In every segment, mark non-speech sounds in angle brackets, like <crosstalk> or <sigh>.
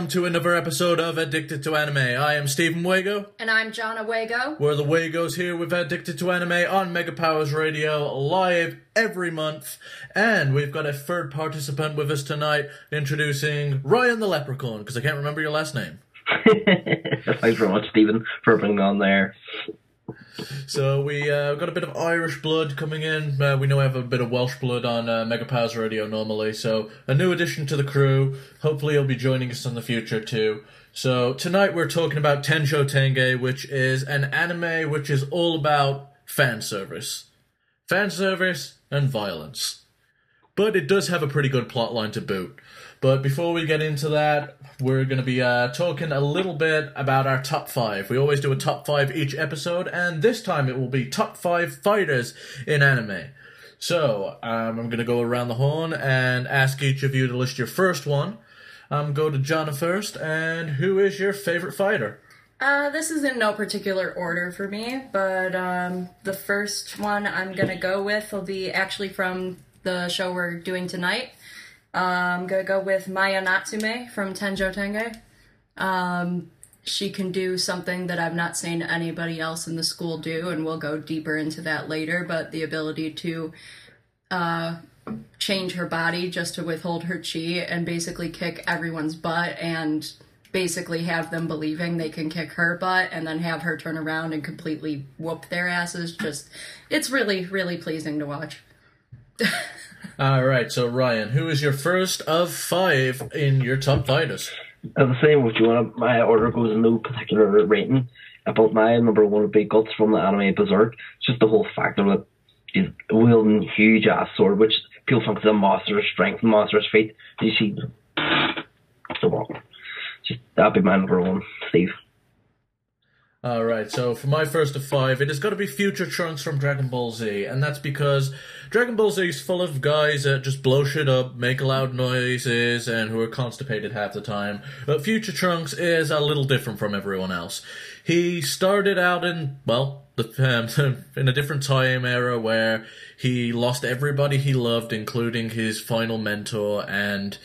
and welcome to another episode of Addicted to Anime. I am Stephen Wago. And I'm John Wago. We're the Wagos here with Addicted to Anime on Mega Powers Radio, live every month. And we've got a third participant with us tonight, introducing Ryan the Leprechaun, because I can't remember your last name. <laughs> Thanks very much, Stephen, for bringing on there. So we uh, got a bit of Irish blood coming in. Uh, we know we have a bit of Welsh blood on uh, Mega Powers Radio normally. So a new addition to the crew. Hopefully he'll be joining us in the future too. So tonight we're talking about Tenjo Tenge, which is an anime which is all about fan service, fan service and violence. But it does have a pretty good plotline to boot. But before we get into that, we're going to be uh, talking a little bit about our top five. We always do a top five each episode, and this time it will be top five fighters in anime. So um, I'm going to go around the horn and ask each of you to list your first one. Um, go to Jonna first, and who is your favorite fighter? Uh, this is in no particular order for me, but um, the first one I'm gonna go with will be actually from the show we're doing tonight. I'm gonna go with Maya Natsume from Tenjo Tenge. Um, she can do something that I've not seen anybody else in the school do, and we'll go deeper into that later. But the ability to uh, change her body just to withhold her chi and basically kick everyone's butt and basically have them believing they can kick her butt and then have her turn around and completely whoop their asses just it's really really pleasing to watch <laughs> All right, so Ryan, who is your first of five in your top fighters? As the same with Jonah, my order goes in no particular rating. About my number one would be Guts from the anime Berserk. It's just the whole factor that he's wielding huge ass sword, which people think is a monster's strength monster's feet. You see, so just that'd be my number one, Steve. All right, so for my first of five, it has got to be Future Trunks from Dragon Ball Z, and that's because Dragon Ball Z is full of guys that just blow shit up, make loud noises, and who are constipated half the time. But Future Trunks is a little different from everyone else. He started out in well, the, um, <laughs> in a different time era where he lost everybody he loved, including his final mentor, and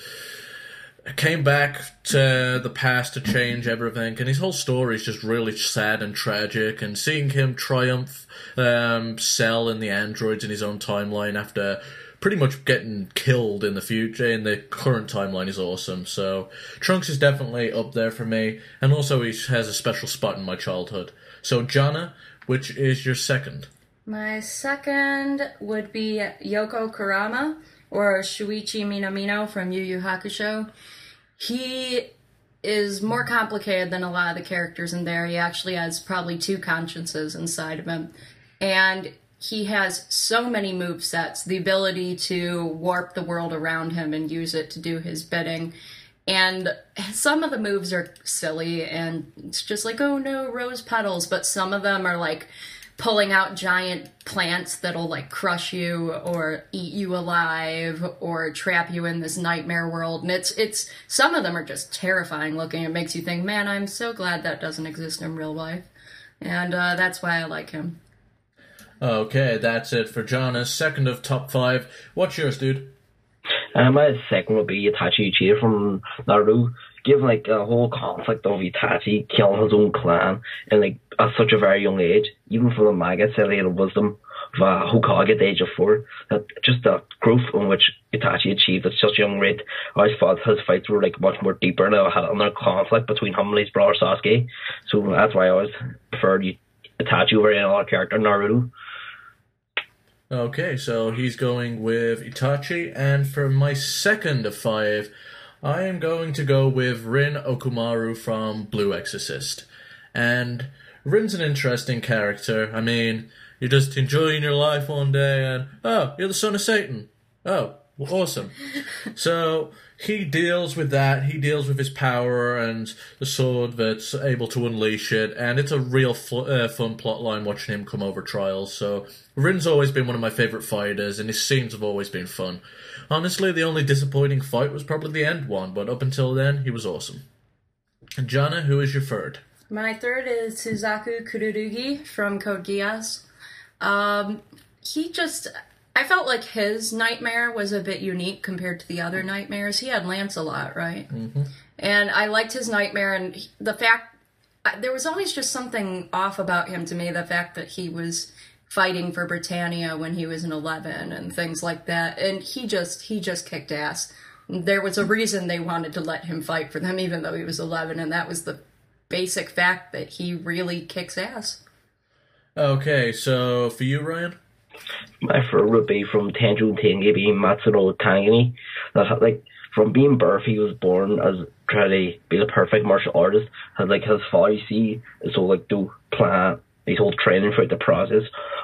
came back to the past to change everything, and his whole story is just really sad and tragic. And seeing him triumph, um, Cell and the androids in his own timeline after pretty much getting killed in the future in the current timeline is awesome. So Trunks is definitely up there for me, and also he has a special spot in my childhood. So Jonna, which is your second? my second would be yoko kurama or shuichi minamino from yu yu hakusho he is more complicated than a lot of the characters in there. He actually has probably two consciences inside of him. And he has so many move sets, the ability to warp the world around him and use it to do his bidding. And some of the moves are silly and it's just like, oh no, rose petals. But some of them are like pulling out giant plants that'll like crush you or eat you alive or trap you in this nightmare world and it's it's some of them are just terrifying looking it makes you think man i'm so glad that doesn't exist in real life and uh, that's why i like him Okay, that's it for jonas second of top five. What's yours, dude? And my second would be Itachi Uchiha from Naruto. Given like a whole conflict of Itachi killing his own clan and like at such a very young age, even for the manga said he had wisdom of uh, Hokage at the age of four. That just the growth in which Itachi achieved at such a young rate. I thought his fights were like much more deeper and had another conflict between him and his brother Sasuke. So that's why I always preferred Itachi over any other character Naruto. Okay, so he's going with Itachi, and for my second of five, I am going to go with Rin Okumura from Blue Exorcist. And Rin's an interesting character. I mean, you're just enjoying your life one day, and oh, you're the son of Satan. Oh, awesome. <laughs> so he deals with that. He deals with his power and the sword that's able to unleash it, and it's a real fu- uh, fun plot line watching him come over trials. So Rin's always been one of my favorite fighters, and his scenes have always been fun. Honestly, the only disappointing fight was probably the end one, but up until then, he was awesome. And Jonna, who is your third? my third is suzaku kururugi from code geass um, he just I felt like his nightmare was a bit unique compared to the other nightmares. He had Lancelot, right? Mm-hmm. And I liked his nightmare and he- the fact there was always just something off about him to me. The fact that he was fighting for Britannia when he was an 11 and things like that. And he just he just kicked ass. There was a reason they wanted to let him fight for them, even though he was 11, and that was the basic fact that he really kicks ass. Okay, so for you, Ryan? my favorite would be from Tenjo Tenge being Matsuno Tangani. That uh, like from being birth he was born as trying to be the perfect martial artist. Had like his father you see so like do plan his whole training throughout the process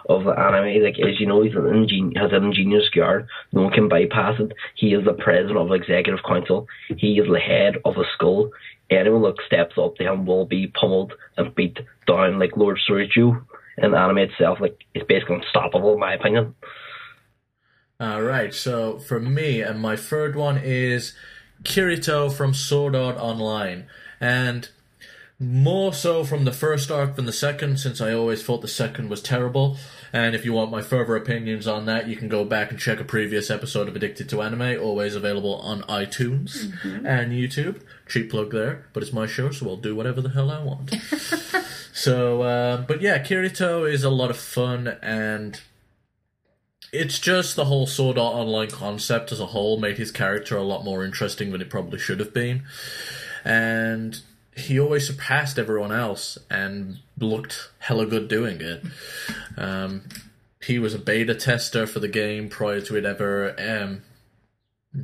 of the anime. Like as you know he's an ingen- has an ingenious guard. No one can bypass it. He is the president of the executive council. He is the head of the school. Anyone that steps up to him will be pummeled and beat down like Lord Surichu. And anime itself, like, it's basically unstoppable in my opinion. All right, so for me, and my third one is Kirito from Sword Art Online. And more so from the first arc than the second, since I always thought the second was terrible. And if you want my further opinions on that, you can go back and check a previous episode of Addicted to Anime, always available on iTunes and YouTube. Cheap plug there, but it's my show, so I'll do whatever the hell I want. <laughs> so, uh, but yeah, Kirito is a lot of fun, and it's just the whole Sword Art Online concept as a whole made his character a lot more interesting than it probably should have been. And he always surpassed everyone else and looked hella good doing it. Um, he was a beta tester for the game prior to it ever um,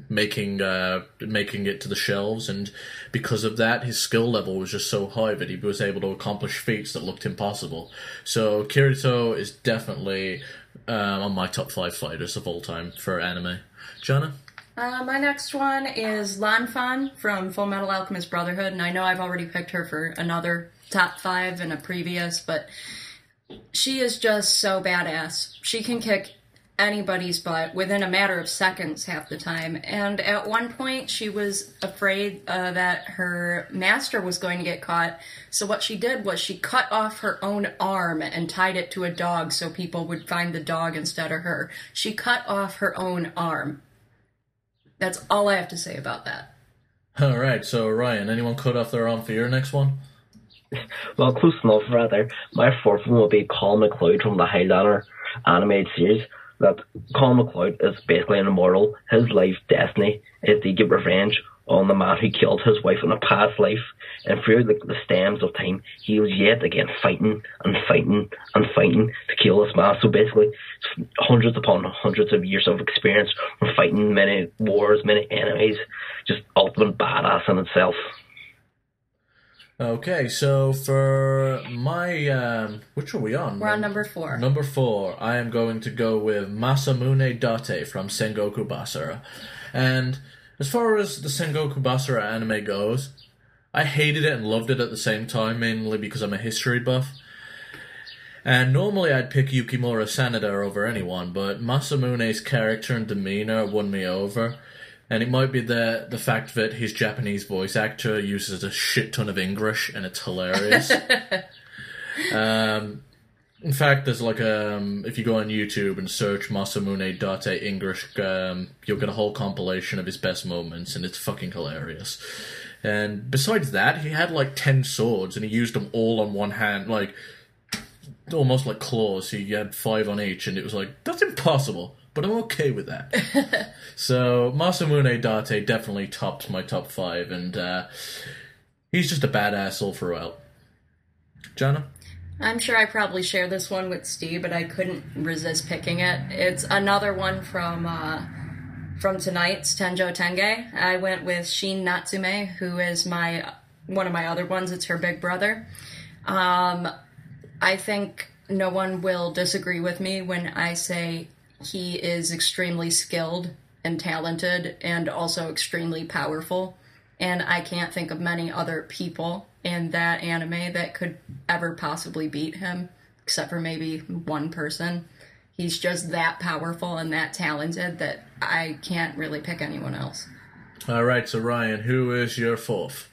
making uh, making it to the shelves, and because of that, his skill level was just so high that he was able to accomplish feats that looked impossible. So Kirito is definitely um, on my top five fighters of all time for anime. Jana? Uh, my next one is Lanfan from Full Metal Alchemist Brotherhood, and I know I've already picked her for another top five in a previous, but she is just so badass. She can kick anybody's butt within a matter of seconds half the time. And at one point, she was afraid uh, that her master was going to get caught. So what she did was she cut off her own arm and tied it to a dog so people would find the dog instead of her. She cut off her own arm. That's all I have to say about that. All right, so Ryan, anyone cut off their arm for your next one? Well, close enough, rather. My fourth one will be Colin MacLeod from the Highlander animated series. That Colin MacLeod is basically an immortal. His life destiny is to get revenge on the man who killed his wife in a past life. And through the, the stems of time, he was yet again fighting and fighting and fighting to kill this man. So basically, hundreds upon hundreds of years of experience from fighting many wars, many enemies. Just ultimate badass in itself. Okay, so for my um, which are we on? We're on number four. Number four, I am going to go with Masamune Date from Sengoku Basara. And as far as the Sengoku Basara anime goes, I hated it and loved it at the same time, mainly because I'm a history buff. And normally I'd pick Yukimura Sanada over anyone, but Masamune's character and demeanor won me over. And it might be the the fact that his Japanese voice actor uses a shit ton of English, and it's hilarious. <laughs> um, in fact, there's like um, if you go on YouTube and search Masamune Date English, um, you'll get a whole compilation of his best moments, and it's fucking hilarious. And besides that, he had like ten swords, and he used them all on one hand, like almost like claws. He had five on each, and it was like that's impossible. But I'm okay with that. <laughs> so Masamune Date definitely topped my top five, and uh, he's just a badass all throughout. Jana? I'm sure I probably share this one with Steve, but I couldn't resist picking it. It's another one from uh, from tonight's Tenjo Tenge. I went with Shin Natsume, who is my one of my other ones. It's her big brother. Um, I think no one will disagree with me when I say he is extremely skilled and talented and also extremely powerful. And I can't think of many other people in that anime that could ever possibly beat him, except for maybe one person. He's just that powerful and that talented that I can't really pick anyone else. All right, so Ryan, who is your fourth?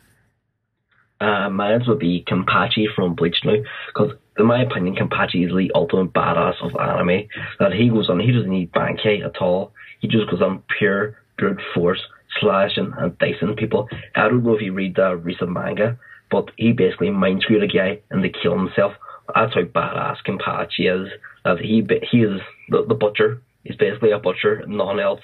Uh, mine would be Kenpachi from Bleach now, because in my opinion, Kenpachi is the ultimate badass of anime. That he goes on, he doesn't need Bankai at all. He just goes on pure brute force, slashing and dicing people. I don't know if you read the recent manga, but he basically mind screwed a guy and they kill himself. That's how badass Kenpachi is. That he he is the, the butcher. He's basically a butcher, nothing else.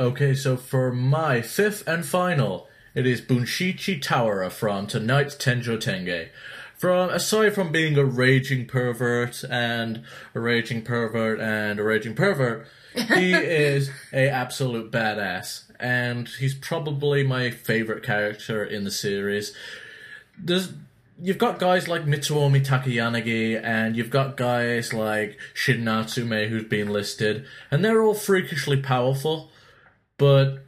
Okay, so for my fifth and final, it is Bunshichi Tawara from tonight's Tenjo Tenge. From uh, aside from being a raging pervert and a raging pervert and a raging pervert, <laughs> he is a absolute badass, and he's probably my favorite character in the series. There's you've got guys like Mitsuomi Takayanagi, and you've got guys like Shin Natsume who's been listed, and they're all freakishly powerful, but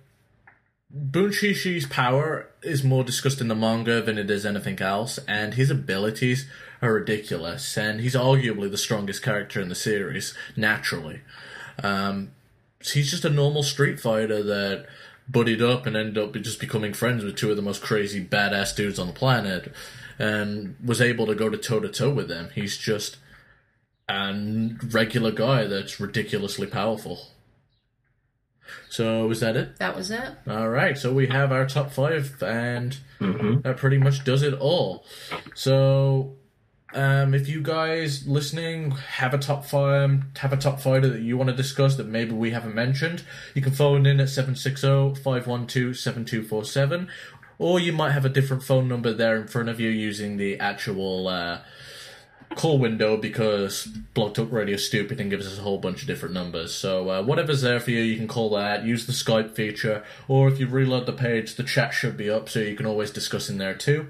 Bunshichi's power is more discussed in the manga than it is anything else, and his abilities are ridiculous, and he's arguably the strongest character in the series, naturally. Um, he's just a normal street fighter that buddied up and ended up just becoming friends with two of the most crazy badass dudes on the planet, and was able to go to toe to toe with them. He's just a regular guy that's ridiculously powerful. So was that it? That was it. All right, so we have our top five, and hmm that pretty much does it all. So, um, if you guys listening have a top five, have a top fighter that you want to discuss that maybe we haven't mentioned, you can phone in at oh, 760-512-7247, or you might have a different phone number there in front of you using the actual uh, call window because Blog Talk Radio is stupid and gives us a whole bunch of different numbers. So uh, whatever's there for you, you can call that. Use the Skype feature, or if you reload the page, the chat should be up, so you can always discuss in there too.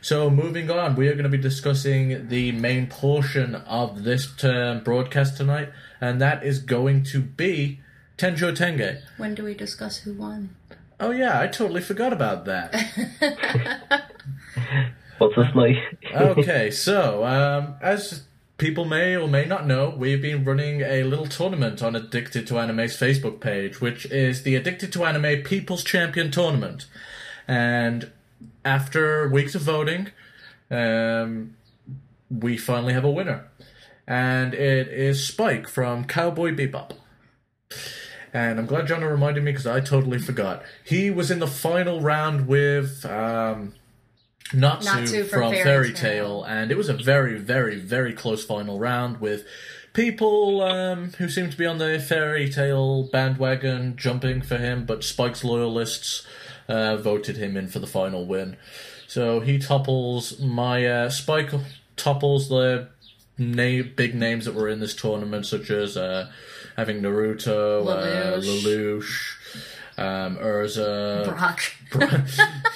So moving on, we are going to be discussing the main portion of this term broadcast tonight, and that is going to be Tenjo Tenge. When do we discuss who won? Oh yeah, I totally forgot about that. <laughs> What's this now? okay, <laughs> so um, as people may or may not know, we've been running a little tournament on Addicted to Anime's Facebook page, which is the Addicted to Anime People's Champion Tournament. And after weeks of voting, um, we finally have a winner. And it is Spike from Cowboy Bebop. And I'm glad John reminded me because I totally forgot. He was in the final round with um, Natsu, Natsu from Fairy Fairy Tail. Tail, and it was a very, very, very close final round with people um, who seem to be on the Fairy Tail bandwagon jumping for him, but Spike's loyalists uh, voted him in for the final win. So he topples my uh, Spike topples the na- big names that were in this tournament, such as uh, having Naruto, uh, Lelouch. Lelouch, um, Erza, Brock. Yeah,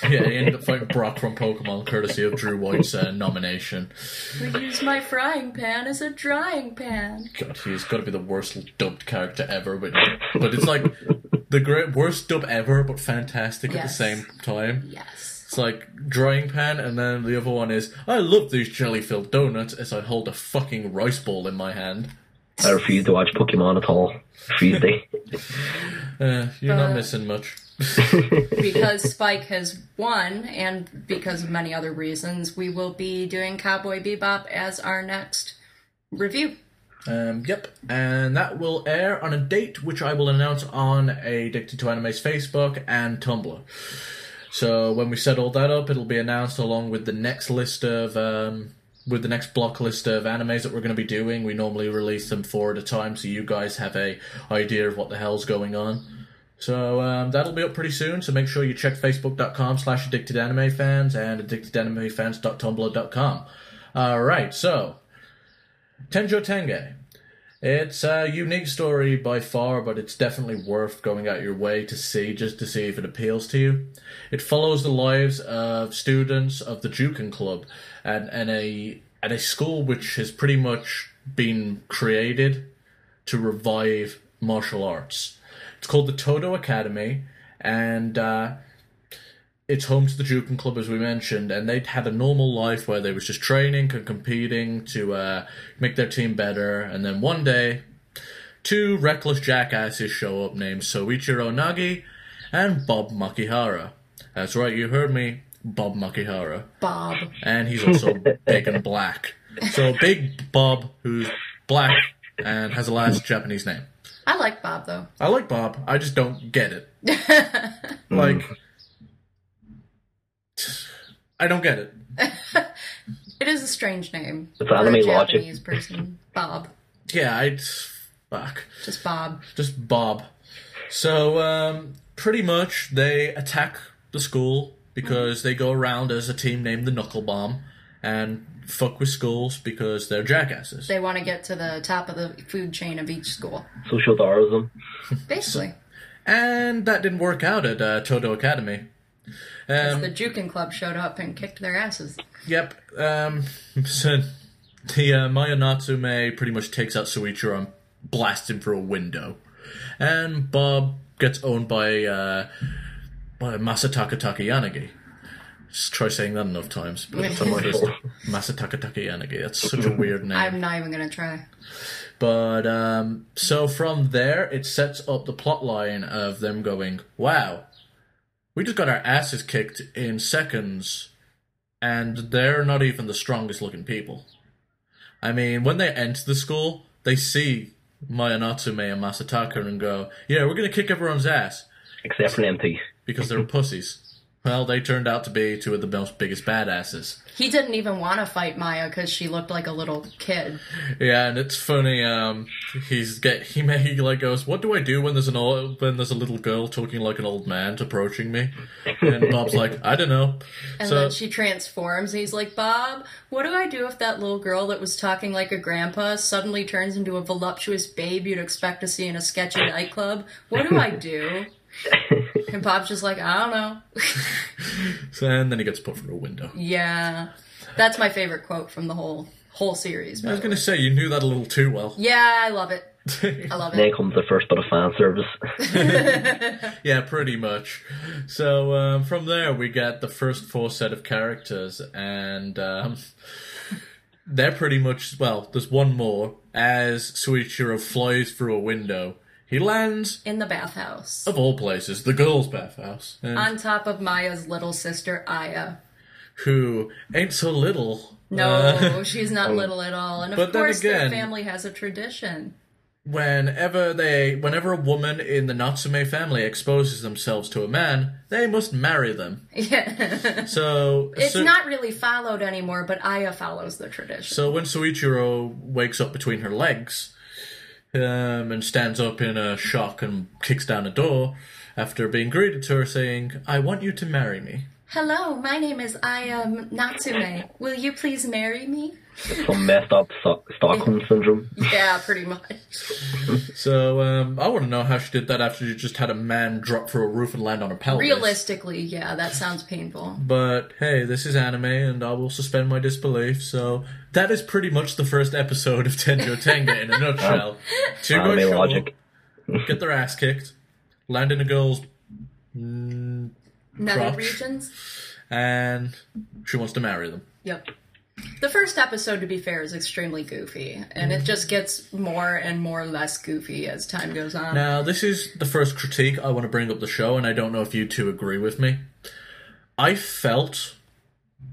he ended up fighting Brock from Pokemon, courtesy of Drew White's uh, nomination. We use my frying pan as a drying pan. God, he's got to be the worst dubbed character ever, but but it's like the great worst dub ever, but fantastic at the same time. Yes. It's like drying pan, and then the other one is I love these jelly filled donuts as I hold a fucking rice ball in my hand. I refuse to watch Pokemon at all. Refuse to. <laughs> Uh, you're not missing much. <laughs> Because Spike has won, and because of many other reasons, we will be doing Cowboy Bebop as our next review. Um, yep, and that will air on a date which I will announce on Addicted to Anime's Facebook and Tumblr. So when we set all that up, it'll be announced along with the next list of um, with the next block list of animes that we're going to be doing. We normally release them four at a time, so you guys have a idea of what the hell's going on. So um, that'll be up pretty soon. So make sure you check facebook.com slash addicted anime fans and addictedanimefans.tumblr.com. All right, so Tenjo Tenge. It's a unique story by far, but it's definitely worth going out your way to see just to see if it appeals to you. It follows the lives of students of the Juken Club and, and a at a school which has pretty much been created to revive martial arts. It's called the Todo Academy, and uh, it's home to the Juken Club, as we mentioned, and they'd had a normal life where they was just training and competing to uh, make their team better. And then one day, two reckless jackasses show up named Soichiro Nagi and Bob Makihara. That's right, you heard me, Bob Makihara. Bob. And he's also <laughs> big and black. So Big Bob, who's black and has a last Japanese name. I like Bob though. I like Bob. I just don't get it. <laughs> like, I don't get it. It is a strange name It's for a anime logic. Japanese person. Bob, Yeah, I fuck. just Bob. Just Bob. So, um, pretty much they attack the school because they go around as a team named the Knuckle Bomb and fuck with schools because they're jackasses. They want to get to the top of the food chain of each school, Social Darwinism. basically. And that didn't work out at uh, Todo Academy. Um, the Juken Club showed up and kicked their asses. Yep. Um, <laughs> so the uh, Maya Natsume pretty much takes out Suichiro and blasts him through a window, and Bob gets owned by uh, by Masataka Takayanagi. Just try saying that enough times. <laughs> But it's my fault. Masataka Takayanagi. That's such a weird name. I'm not even gonna try. But um, so from there, it sets up the plot line of them going, "Wow, we just got our asses kicked in seconds, and they're not even the strongest looking people." I mean, when they enter the school, they see Maya Natsume and Masataka and go, "Yeah, we're gonna kick everyone's ass Except for MT. because they're pussies." Well, they turned out to be two of the most biggest badasses. He didn't even want to fight Maya because she looked like a little kid. Yeah, and it's funny. Um, he's get he may he like goes, "What do I do when there's an old when there's a little girl talking like an old man approaching me?" And Bob's <laughs> like, "I don't know." And so then she transforms. And he's like, Bob, what do I do if that little girl that was talking like a grandpa suddenly turns into a voluptuous babe you'd expect to see in a sketchy nightclub? What do I do? <laughs> <laughs> And Pop's just like, I don't know. <laughs> so- and then he gets put through a window. yeah. That's my favorite quote from the whole whole series. I was gonna say you knew that a little too well. Yeah, I love it. <laughs> I love it. Then it. comes the first bit of fan service. yeah, pretty much. So um, from there, we get the first four set of characters, and um, they're pretty much well. There's one more as Suichiro flies through a window. He lands In the bathhouse. of all places, the girls' bathhouse, and On top of Maya's little sister, Aya. who ain't so little. No, Uh, <laughs> she's not little at all. And of But course, again- their family has a tradition. whenever they, whenever a woman in the Natsume family exposes themselves to a man, they must marry them. <laughs> Yeah. So It's so, not really followed anymore, but Aya follows the tradition. So when Suichiro wakes up between her legs, um, and stands up in a shock and kicks down a door after being greeted to her saying, "I want you to marry me." Hello, my name is Aya Natsume. Will you please marry me? Some messed up so- Stockholm syndrome. Yeah, pretty much. <laughs> So um, I want to know how she did that after she just had a man drop through a roof and land on her pelvis. Realistically, yeah, that sounds painful. But hey, this is anime, and I will suspend my disbelief. So that is pretty much the first episode of Tenjo Tenge in a nutshell. <laughs> Two guys Anime show up, logic. <laughs> get their ass kicked, land in a girl's, mm, Nether Crotch. regions? and she wants to marry them. Yep. The first episode, to be fair, is extremely goofy, and it mm-hmm. just gets more and more less goofy as time goes on. Now, this is the first critique I want to bring up the show, and I don't know if you two agree with me. I felt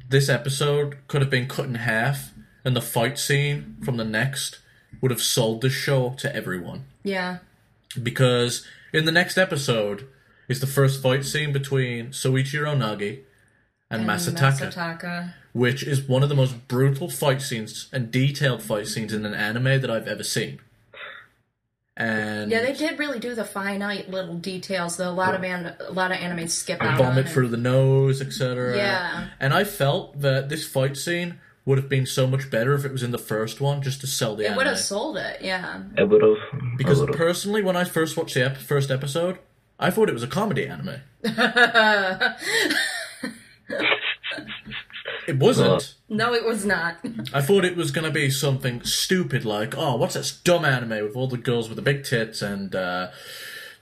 this episode could have been cut in half, and the fight scene from the next would have sold this show to everyone. Yeah. because in the next episode is the first fight scene between Soichiro Nagi and, Masataka, Masataka. which is one of the most brutal fight scenes and detailed fight scenes in an anime that I've ever seen. And Yeah, they did really do the finite little details. Though a lot of a lot of anime skip out vomit it. through the nose, etc. Yeah. And I felt that this fight scene would have been so much better if it was in the first one, just to sell the It anime. would have sold it. Yeah. It would have. because would've. personally, when I first watched the ep- first episode, I thought it was a comedy anime. <laughs> it wasn't. No, it was not. I thought it was going to be something stupid like, oh, what's this dumb anime with all the girls with the big tits and uh,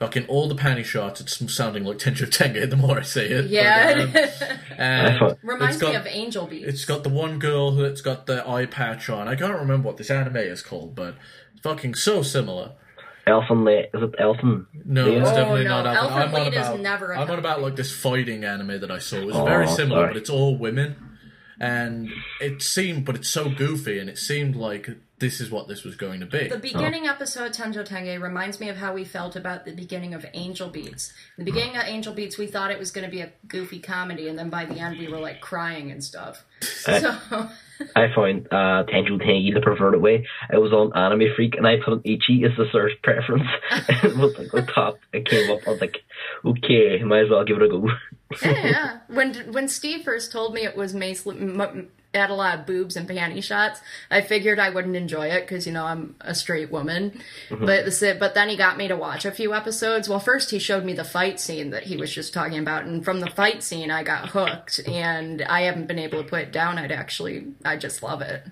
fucking all the panty shots? It's sounding like Tenjo Tenge the more I say it. But, Yeah. um, <laughs> and Reminds got, me of Angel Beats. It's got the one girl that's got the eye patch on. I can't remember what this anime is called, but it's fucking so similar. Elfen Le- is it Elfen? No, Lead? it's Oh, definitely no. not. Alpha. Alpha I'm on Lead is about. never a I'm on about like this fighting anime that I saw. It was Oh, very similar, sorry. but it's all women, and it seemed, but it's so goofy, and it seemed like this is what this was going to be. The beginning episode Tenjo Tenge reminds me of how we felt about the beginning of Angel Beats. The beginning of Angel Beats, we thought it was going to be a goofy comedy, and then by the end, we were like crying and stuff. <laughs> So I found uh, Tenjo Tenge the perverted way. I was on Anime Freak and I put on Ecchi as the search preference. <laughs> it was like the top. It came up. I was like, okay, might as well give it a go. yeah, <laughs> when when Steve first told me it was Mace m- had a lot of boobs and panty shots, I figured I wouldn't enjoy it because you know I'm a straight woman. Mm-hmm. But the, but then he got me to watch a few episodes. Well, first he showed me the fight scene that he was just talking about, and from the fight scene I got hooked, <laughs> and I haven't been able to put it down. I'd actually, I just love it.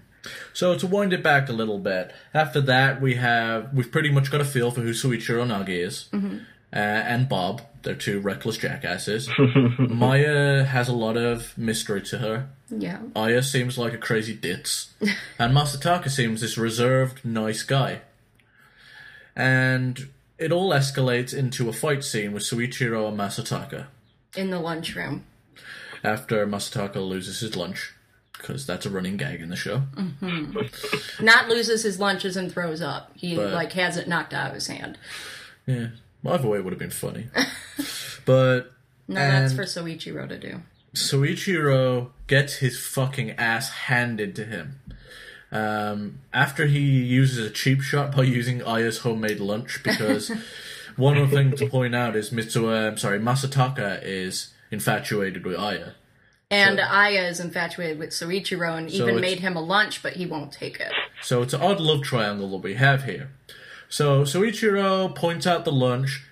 So to wind it back a little bit, after that we have we've pretty much got a feel for who Suichiro Nagi is, mm-hmm. Uh, and Bob. They're two reckless jackasses. <laughs> Maya has a lot of mystery to her. Yeah. Aya seems like a crazy ditz, <laughs> and Masataka seems this reserved, nice guy. And it all escalates into a fight scene with Suichiro and Masataka In the lunchroom. after Masataka loses his lunch, because that's a running gag in the show. Not loses his lunches and throws up. He But- like has it knocked out of his hand. Yeah, well, either way would have been funny. but <laughs> No, that's for Soichiro to do. Soichiro gets his fucking ass handed to him. Um, after he uses a cheap shot by <laughs> using Aya's homemade lunch, because <laughs> one other thing to point out is Mitsu, uh, sorry, Masataka is infatuated with Aya. And Aya is infatuated with Soichiro and even made him a lunch, but he won't take it. So it's an odd love triangle that we have here. So Soichiro points out the lunch.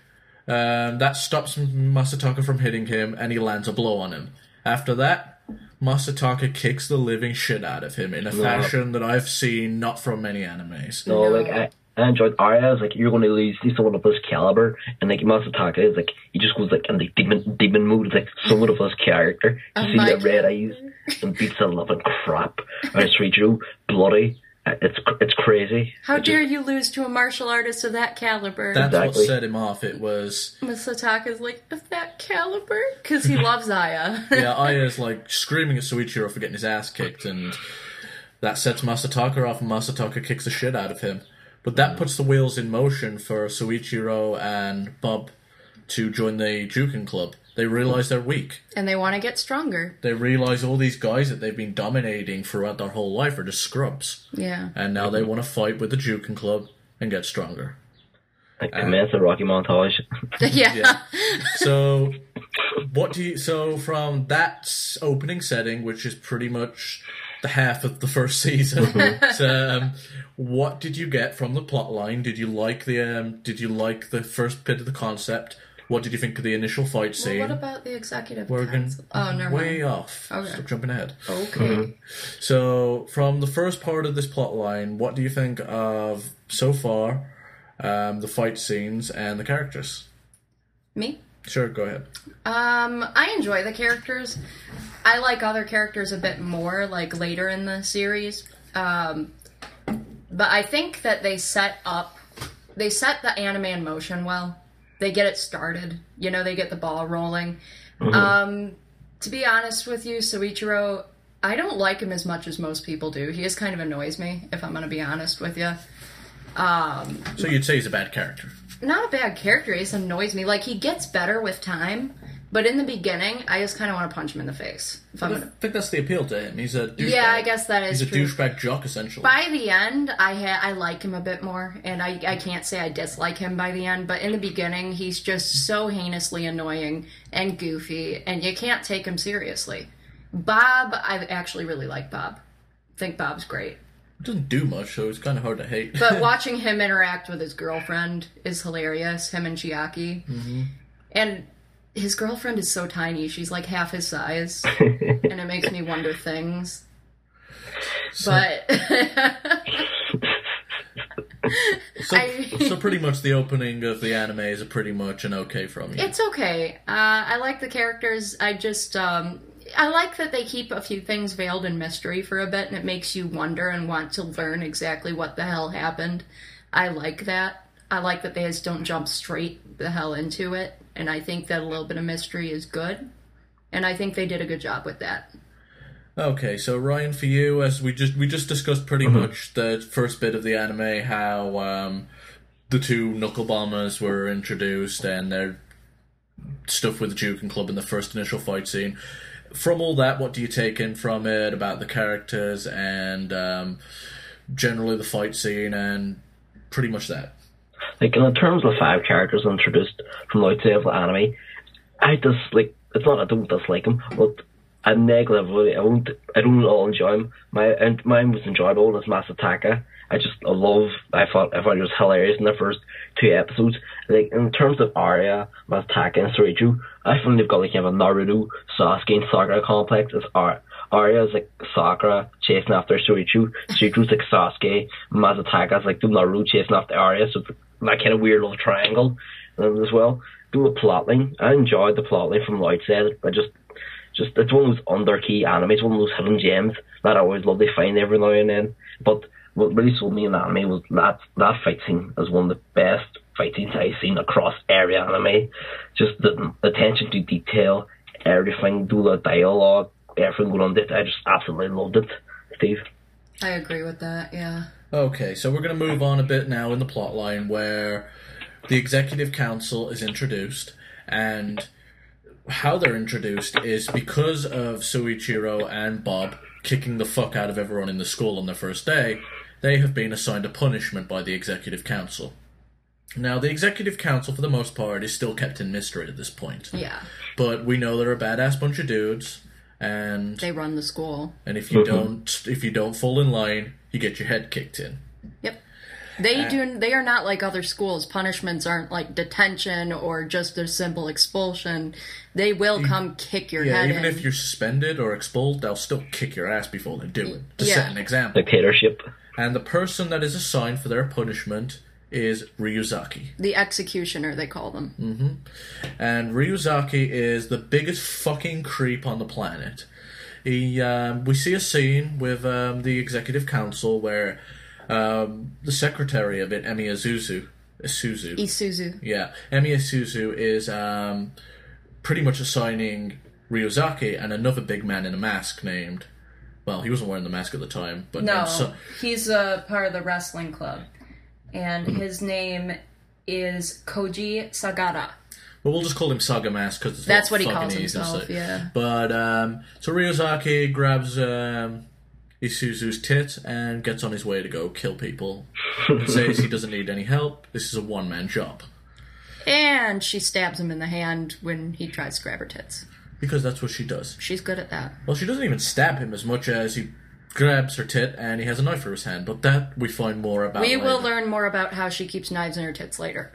Um, that stops Masataka from hitting him, and he lands a blow on him. After that, Masataka kicks the living shit out of him in a fashion that I've seen not from many animes. No, like I, I enjoyed Arya. I was like, you're going to lose to someone of this caliber, and like Masataka is like, he just goes like in the demon demon mode, like someone of his character. You Oh see my the red eyes and beats the living crap out of Suichiro, bloody. It's it's crazy. How It just- dare you lose to a martial artist of that caliber? That's what set him off. It was Masataka's like, of that caliber? Because he <laughs> loves Aya. yeah, <laughs> Aya's like screaming at Suichiro for getting his ass kicked, and that sets Masataka off, and Masataka kicks the shit out of him. But that mm. puts the wheels in motion for Suichiro and Bob to join the Juken Club. They realize they're weak. and they want to get stronger. They realize all these guys that they've been dominating throughout their whole life are just scrubs, Yeah. and now they want to fight with the Juken Club and get stronger. like, commence a Rocky montage. <laughs> yeah. Yeah. So, what do you? So from that opening setting, which is pretty much the half of the first season, <laughs> so, um, what did you get from the plot line? Did you like the? Um, did you like the first bit of the concept? What did you think of the initial fight scene? What about the executive We're council? Oh, never way mind. off. Okay. Stop jumping ahead. Okay. So, from the first part of this plot line, what do you think of so far um, the fight scenes and the characters? Me? Sure, go ahead. Um, I enjoy the characters. I like other characters a bit more, like later in the series. Um, but I think that they set up, they set the anime in motion well. They get it started. You know, they get the ball rolling. Um, to be honest with you, Soichiro, I don't like him as much as most people do. He just kind of annoys me, if I'm going to be honest with you. So you'd say he's a bad character. not a bad character. He just annoys me. Like he gets better with time, but in the beginning, I just kind of want to punch him in the face. I gonna. think that's the appeal to him. He's a douchebag. Yeah, I guess that is He's a true. douchebag jock, essentially. By the end, I ha- I like him a bit more, and I I can't say I dislike him by the end. But in the beginning, he's just so heinously annoying and goofy, and you can't take him seriously. Bob, I actually really like Bob. think Bob's great. doesn't do much, so it's kind of hard to hate. But <laughs> watching him interact with his girlfriend is hilarious. Him and Chiaki, mm-hmm. and his girlfriend is so tiny; she's like half his size, <laughs> and it makes me wonder things. But <laughs> so, I- so <laughs> pretty much the opening of the anime is a pretty much an okay from you. it's okay. Uh, I like the characters. I just um, I like that they keep a few things veiled in mystery for a bit, and it makes you wonder and want to learn exactly what the hell happened. I like that. I like that they just don't jump straight the hell into it, and I think that a little bit of mystery is good. And I think they did a good job with that. Okay, so Ryan, for you, as we just we just discussed pretty much the first bit of the anime, how um, the two knuckle bombers were introduced and their stuff with the Juken Club in the first initial fight scene. From all that, what do you take in from it about the characters and um, generally the fight scene and pretty much that? Like in terms of five characters introduced from the outside of the anime, I just like it's not I don't dislike them, but I negatively I won't I don't all enjoy him. My and mine was enjoyable as Masataka. I just I love I thought I thought it was hilarious in the first two episodes. Like in terms of Arya, Masataka and Sorichu, I feel they've got like kind of a Naruto, Sasuke and Sakura complex. It's Ar- Arya's like Sakura chasing after Sorichu, Sorichu's like Sasuke, Masataka's like the Naruto chasing after Arya, so that kind of weird little triangle um, as well. Do the plotline. I enjoyed the plotline from the outset. I just just it's one of those under key animes, one of those hidden gems that I always love to find every now and then. But what really sold me in anime was that that fight scene is one of the best fight scenes I've seen across every anime. Just the attention to detail, everything, do the dialogue, everything going on it. I just absolutely loved it, Steve. I agree with that. Yeah. Okay, so we're going to move on a bit now in the plot line where the executive council is introduced and how they're introduced is because of Suichiro and Bob kicking the fuck out of everyone in the school on their first day, they have been assigned a punishment by the executive council. Now, the executive council, for the most part, is still kept in mystery at this point. Yeah. But we know they're a badass bunch of dudes, and They run the school. and if you mm-hmm. don't if you don't fall in line, you get your head kicked in. Yep. They do. They are not like other schools. Punishments aren't like detention or just a simple expulsion. They will come kick your Yeah, head even in. if you're suspended or expelled, they'll still kick your ass before they do it to Yeah. set an example. Dictatorship. And the person that is assigned for their punishment is Ryuzaki. the executioner, they call them. And Ryuzaki is the biggest fucking creep on the planet. He, um, we see a scene with um, the executive council where um, the secretary of it, Emi Isuzu, Isuzu, Isuzu. yeah, Emi Isuzu is um, pretty much assigning Ryuzaki and another big man in a mask named. Well, he wasn't wearing the mask at the time, but No, named Su- he's a part of the wrestling club, and Mm-hmm. his name is Koji Sagara. Well, we'll just call him Saga Mask because That's what he calls himself, yeah. But um, so Ryuzaki grabs um, Isuzu's tit and gets on his way to go kill people. and says he doesn't need any help. This is a one man job And she stabs him in the hand when he tries to grab her tits. because that's what she does. She's good at that. Well, she doesn't even stab him as much as he grabs her tit and he has a knife for his hand. But that we find more about. We will learn more about how she keeps knives in her tits later.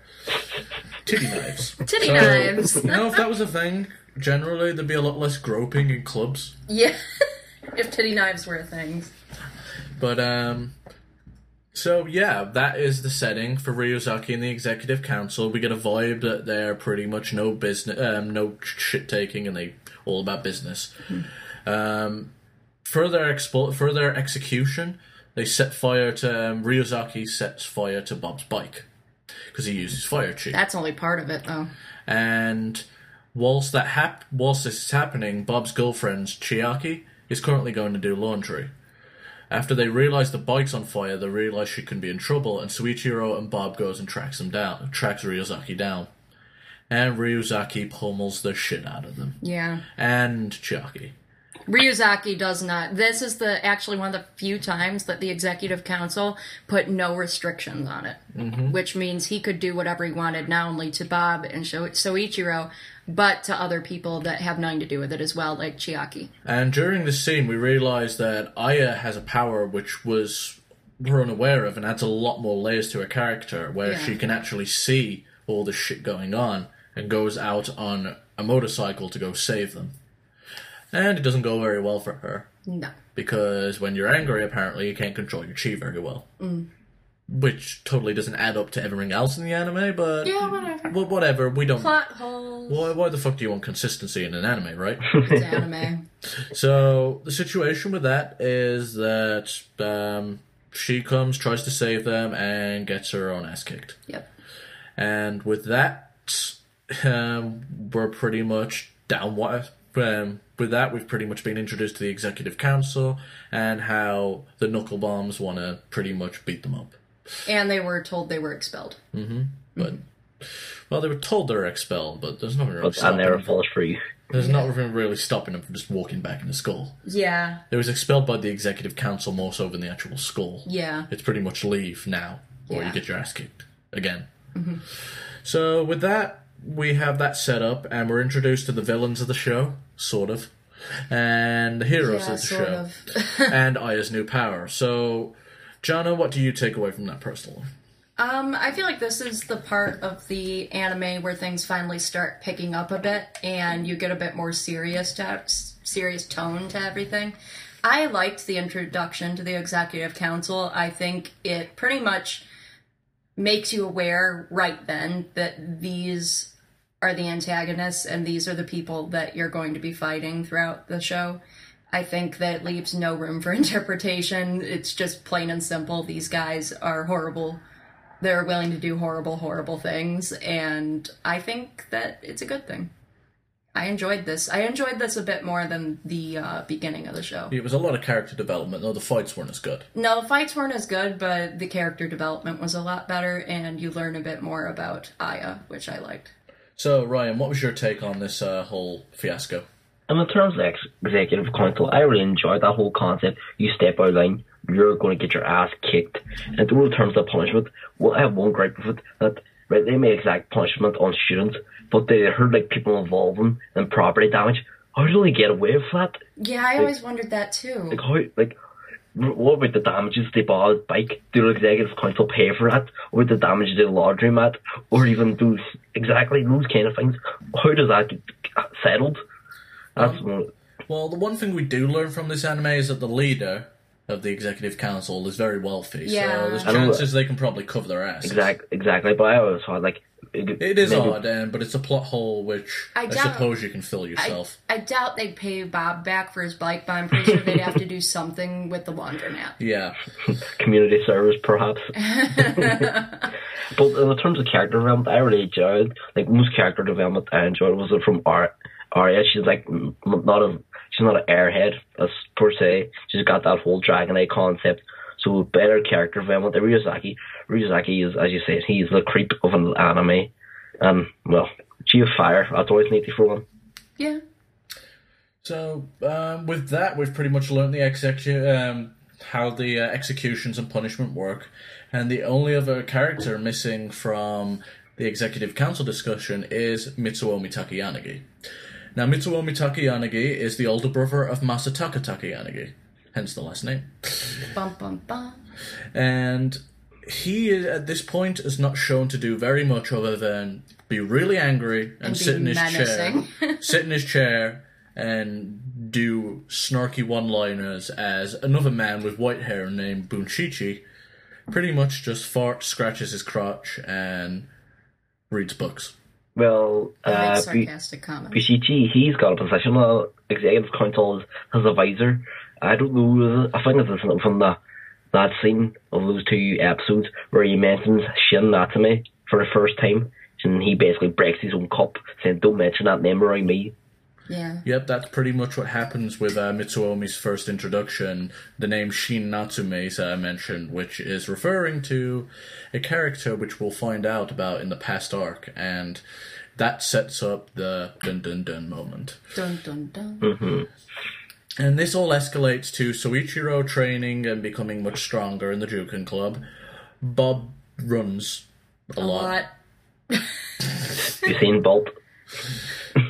titty knives. <laughs> Titty So, knives. you know, if that was a thing, generally there'd be a lot less groping in clubs. Yeah. <laughs> if titty knives were a thing. But um so yeah, that is the setting for Ryuzaki and the executive council. We get a vibe that they're pretty much no business um no shit taking and they all about business. Um for their expo- for their execution, they set fire to um, Ryuzaki sets fire to Bob's bike because he uses fire chi. That's only part of it, though. And whilst that hap- whilst this is happening, Bob's girlfriend Chiaki is currently going to do laundry. After they realize the bike's on fire, they realize she can be in trouble, and Suichiro and Bob goes and tracks them down, tracks Ryuzaki down, and Ryuzaki pummels the shit out of them, Yeah. and Chiaki. Ryuzaki does not. This is the actually one of the few times that the executive council put no restrictions on it, Mm-hmm. which means he could do whatever he wanted, not only to Bob and Sho- Soichiro, but to other people that have nothing to do with it as well, like Chiaki. And during this scene, we realize that Aya has a power which was we're unaware of, and adds a lot more layers to her character, where Yeah. she can actually see all the shit going on and goes out on a motorcycle to go save them. And it doesn't go very well for her No. because when you're angry, apparently you can't control your chi very well. Which totally doesn't add up to everything else in the anime, but Yeah, whatever. well, whatever. We don't. Plot holes. Why, why the fuck do you want consistency in an anime, right? <laughs> It's anime. So the situation with that is that um, she comes, tries to save them, and gets her own ass kicked. Yep. And with that, um, we're pretty much down. Um, with that, we've pretty much been introduced to the executive council and how the knuckle bombs want to pretty much beat them up. And they were told they were expelled. Mm-hmm. But well, they were told they were expelled, but there's nothing really But and stopping they were them. false free. There's nothing really stopping them from just walking back into school. Yeah. They was expelled by the executive council more so than the actual school. Yeah. It's pretty much leave now, or you get your ass kicked again. Mm-hmm. So with that, we have that set up, and we're introduced to the villains of the show, sort of, and the heroes Yeah, of the sort show, of. <laughs> <laughs> and Aya's new power. So, Jana, what do you take away from that personally? Um, I feel like this is the part of the anime where things finally start picking up a bit, and you get a bit more serious to serious tone to everything. I liked the introduction to the executive council. I think it pretty much makes you aware right then that these are the antagonists and these are the people that you're going to be fighting throughout the show. I think that leaves no room for <laughs> interpretation. It's just plain and simple. These guys are horrible they're willing to do horrible, horrible things, and I think that it's a good thing. I enjoyed this. I enjoyed this a bit more than the uh, beginning of the show. It was a lot of character development, though the fights weren't as good. No, the fights weren't as good, but the character development was a lot better, and you learn a bit more about Aya, which I liked. So, Ryan, what was your take on this uh, whole fiasco? And in terms of ex- executive council, I really enjoyed that whole concept. You step out of line, you're going to get your ass kicked. And in terms of punishment, well, I have one gripe with it that right, they may exact punishment on students, but they heard like people involving in property damage. How do they get away with that? Yeah, I always wondered that too. Like how like what about the damages they bought his bike? Do the executive council pay for that? Or the damage to the laundromat? Or even those exactly those kind of things? How does that get settled? That's um, one. Well, the one thing we do learn from this anime is that the leader of the executive council is very wealthy, Yeah. so there's I know chances they can probably cover their ass. Exactly, exactly. But I always thought like It is maybe- odd, um, but it's a plot hole which I, I suppose you can fill yourself. I doubt they'd pay Bob back for his bike, but I'm pretty sure they'd have to do something with the laundromat. <laughs> Yeah, <laughs> community service, perhaps. <laughs> but in terms of character development, I really enjoyed like most character development I enjoyed was it from Ar- Arya. She's like not a she's not an airhead as per se. She's got that whole Dragon Eye concept. So better character development. And Ryuzaki, Ryuzaki is as you said, he's the creep of an anime. And well, G of Fire. That's always neat for one. Yeah. So um, with that, we've pretty much learned the execu- um, how the uh, executions and punishment work, and the only other character missing from the executive council discussion is Mitsuomi Takayanagi. Now, Mitsuomi Takayanagi is the older brother of Masataka Takayanagi, hence the last name, Bum bum bum. and he at this point is not shown to do very much other than be really angry and, And sit be in his menacing. chair, <laughs> sit in his chair and do snarky one-liners as another man with white hair named Bunshichi pretty much just farts, scratches his crotch, and reads books. Well, I uh, make B- sarcastic comments. BCG, he's got a position Well, executive council as his advisor. I don't know, I think it's something from the, that scene of those two episodes where he mentions Shin Natsume for the first time, and he basically breaks his own cup, saying, don't mention that name around me. Yeah. Yep, that's pretty much what happens with uh, Mitsuomi's first introduction. The name Shin Natsume is uh, mentioned, which is referring to a character which we'll find out about in the past arc, and that sets up the dun dun dun moment. Dun dun dun. Mm-hmm. And this all escalates to Soichiro training and becoming much stronger in the Juken Club. Bob runs a, A lot. lot. <laughs> You seen Bolt? <laughs>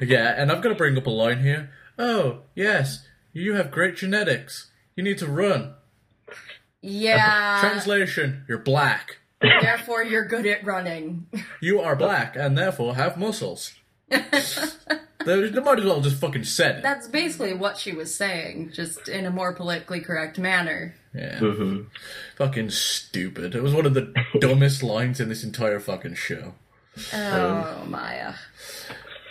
Yeah, and I've got to bring up a line here. Oh, yes, you have great genetics. You need to run. Yeah. <laughs> Translation, you're black. Therefore, you're good at running. You are black and therefore have muscles. They, they might as well just fucking said it. That's basically what she was saying, just in a more politically correct manner. Yeah. Mm-hmm. Fucking stupid. It was one of the <laughs> dumbest lines in this entire fucking show. Oh, Maya.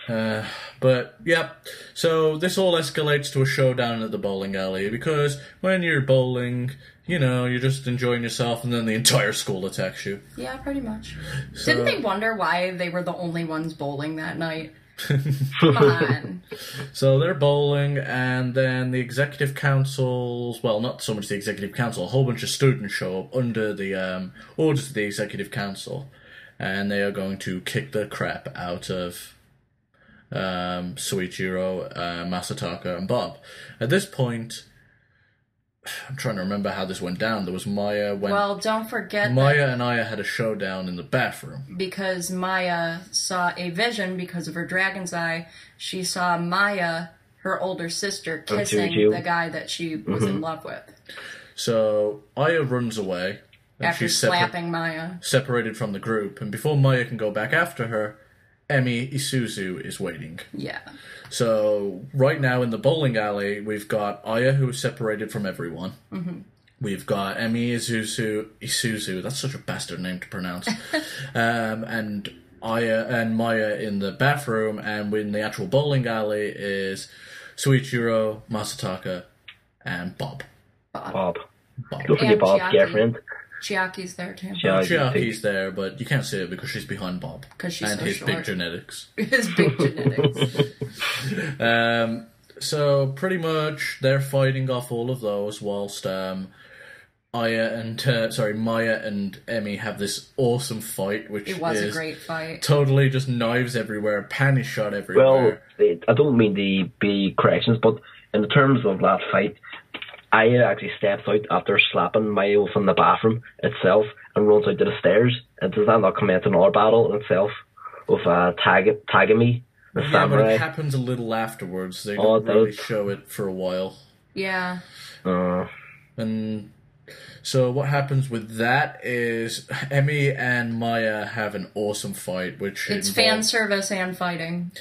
Uh, but yep. So this all escalates to a showdown at the bowling alley because when you're bowling, you know, you're just enjoying yourself, and then the entire school attacks you. Yeah, pretty much. So- Didn't they wonder why they were the only ones bowling that night? On. So they're bowling, and then the executive councils, well, not so much the executive council, a whole bunch of students show up under the um, orders of the executive council, and they are going to kick the crap out of um, Soichiro, uh, Masataka, and Bob. At this point, I'm trying to remember how this went down. There was Maya when Well, don't forget that Maya and Aya had a showdown in the bathroom. because Maya saw a vision because of her dragon's eye. She saw Maya, her older sister, oh, kissing Juju. the guy that she was in mm-hmm. love with So Aya runs away. And after she's separ- slapping Maya. separated from the group, and before Maya can go back after her, Emi Isuzu is waiting. Yeah. So right now in the bowling alley, we've got Aya who is separated from everyone. Mm-hmm. We've got Emi Isuzu, Isuzu. That's such a bastard name to pronounce. <laughs> um, and Aya and Maya in the bathroom, and in the actual bowling alley is Soichiro, Masataka, and Bob. Bob. Bob. Don't forget And Bob's Chiaki. girlfriend. Chiaki's there too. Chiaki. Chiaki's there, but you can't see it because she's behind Bob 'Cause she's and so his big genetics. <laughs> His big genetics. <laughs> Um, so pretty much they're fighting off all of those whilst um, Aya and uh, sorry Maya and Emi have this awesome fight, which It was a great fight. totally just knives everywhere, panty shot everywhere. Well, I don't mean to be corrections, but in the terms of that fight, Aya actually steps out after slapping Maya from the bathroom itself and runs out to the stairs. And does that not commence another battle in itself with uh, Tag Tagami, the yeah, but it happens a little afterwards. They Oh, don't really does. show it for a while. Yeah. Uh, And so what happens with that is Emi and Maya have an awesome fight, which It's fan service and fighting.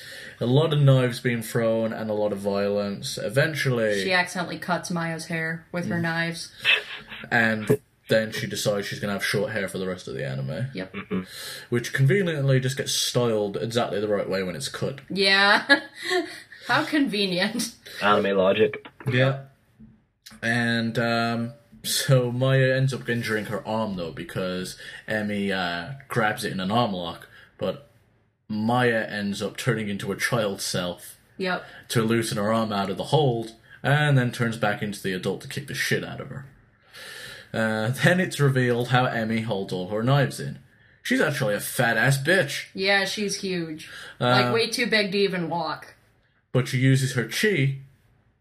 a lot of knives being thrown and a lot of violence. Eventually, She accidentally cuts Maya's hair with Mm. her knives. and then she decides she's going to have short hair for the rest of the anime, Yep. which conveniently just gets styled exactly the right way when it's cut. Yeah. <laughs> How convenient. anime logic. Yeah. And um, so Maya ends up injuring her arm though because Emi uh, grabs it in an arm lock, but Maya ends up turning into a child self Yep. to loosen her arm out of the hold, and then turns back into the adult to kick the shit out of her. Uh, then it's revealed how Emi holds all her knives in. She's actually a fat ass bitch, Yeah, she's huge. Uh, like way too big to even walk. but she uses her chi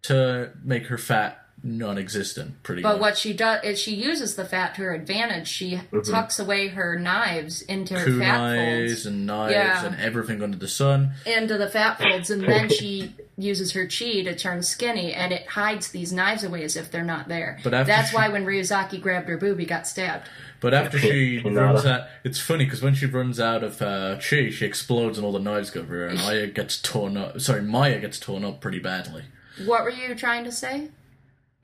to make her fat non-existent. Pretty But much. what she does is she uses the fat to her advantage. She tucks away her knives into her fat folds, and knives Yeah. and everything under the sun. into the fat folds, and then she uses her chi to turn skinny, and it hides these knives away as if they're not there. But after That's she- why when Ryuzaki grabbed her boob, he got stabbed. But after she runs out, it's funny because when she runs out of uh, chi, she explodes and all the knives go everywhere, and Maya gets torn up. Sorry, Maya gets torn up pretty badly. What were you trying to say?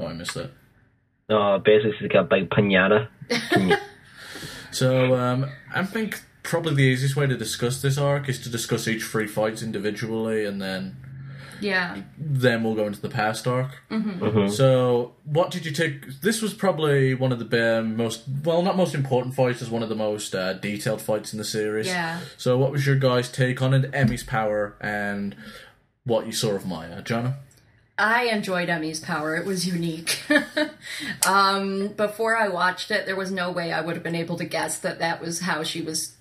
Oh, I missed that. Uh, basically, she's got a big pinata. <laughs> So um, I think probably the easiest way to discuss this arc is to discuss each three fights individually, and then Yeah. then we'll go into the past arc. So, what did you take? This was probably one of the bare most well, not most important fights, as one of the most uh, detailed fights in the series. Yeah. So, what was your guys' take on it? Emi's power and what you saw of Maya, Jana? I enjoyed Emi's power. It was unique. <laughs> um, before I watched it, there was no way I would have been able to guess that that was how she was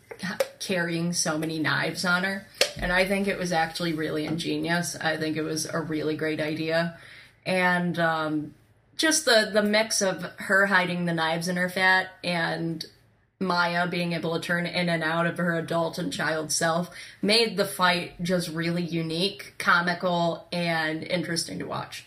carrying so many knives on her. And I think it was actually really ingenious. I think it was a really great idea. And um, just the, the mix of her hiding the knives in her fat and Maya being able to turn in and out of her adult and child self made the fight just really unique, comical, and interesting to watch.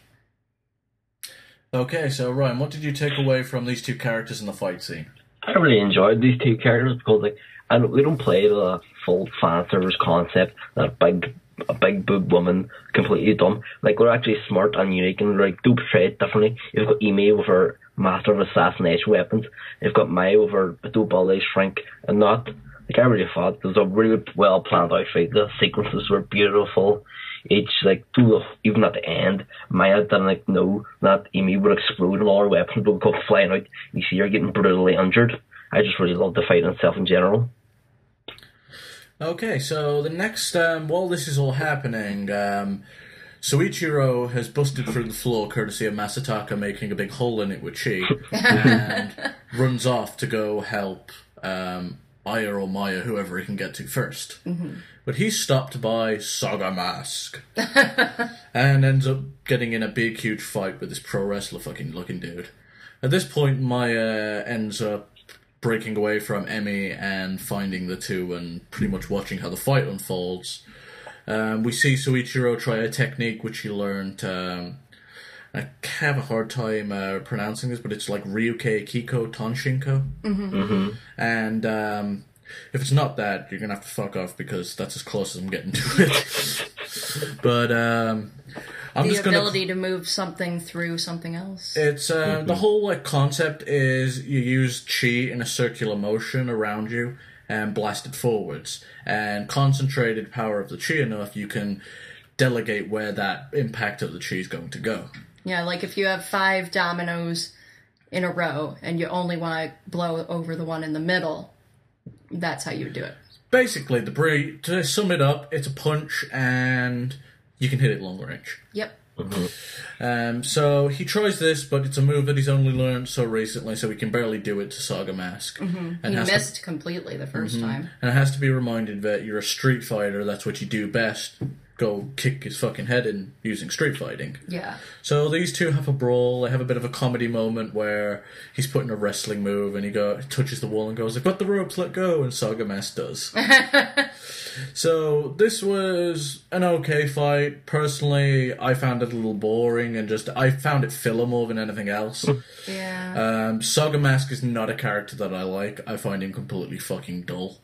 Okay, so Ryan, what did you take away from these two characters in the fight scene? I really enjoyed these two characters because like I don't, we don't play the full fan service concept that big a big boob woman completely dumb. Like we're actually smart and unique and like do portray it differently. You've got Ime with her master of assassination weapons. You've got Maya over do ballet shrink and not like I really thought it was a really well planned out fight. The sequences were beautiful. Each like to the, even at the end, Maya didn't like know that Amy would explode and all her weapons would go flying out. You see her getting brutally injured. I just really loved the fight itself in general. Okay, so the next, um, while this is all happening, um, Soichiro has busted through the floor courtesy of Masataka making a big hole in it with chi, <laughs> and runs off to go help um, Aya or Maya, whoever he can get to 1st But he's stopped by Saga Mask, <laughs> and ends up getting in a big, huge fight with this pro wrestler fucking looking dude. At this point, Maya ends up breaking away from Emi and finding the two and pretty much watching how the fight unfolds. Um, we see Soichiro try a technique which he learned. Um, I have a hard time uh, pronouncing this, but it's like Ryuke Kiko Tonshinko. Mm-hmm. And um, if it's not that, you're gonna have to fuck off because that's as close as I'm getting to it. <laughs> but um, I'm The just gonna. ability to move something through something else. It's uh, the whole like concept is you use chi in a circular motion around you and blast it forwards, and concentrated power of the chi enough, you can delegate where that impact of the chi is going to go. Yeah, like if you have five dominoes in a row and you only want to blow over the one in the middle, that's how you would do it. Basically, the to sum it up, it's a punch and you can hit it long range. Yep. Mm-hmm. Um, so he tries this, but it's a move that he's only learned so recently, so he can barely do it to Saga Mask. Mm-hmm. And He has to missed completely the 1st mm-hmm. time. And it has to be reminded that you're a street fighter, that's what you do best. Go kick his fucking head in using street fighting. Yeah. So these two have a brawl, they have a bit of a comedy moment where he's putting a wrestling move and he go touches the wall and goes, I've got the ropes, let go and Saga Mask does. <laughs> so this was an okay fight. Personally, I found it a little boring and just I found it filler more than anything else. <laughs> Yeah. Um, Saga Mask is not a character that I like. I find him completely fucking dull.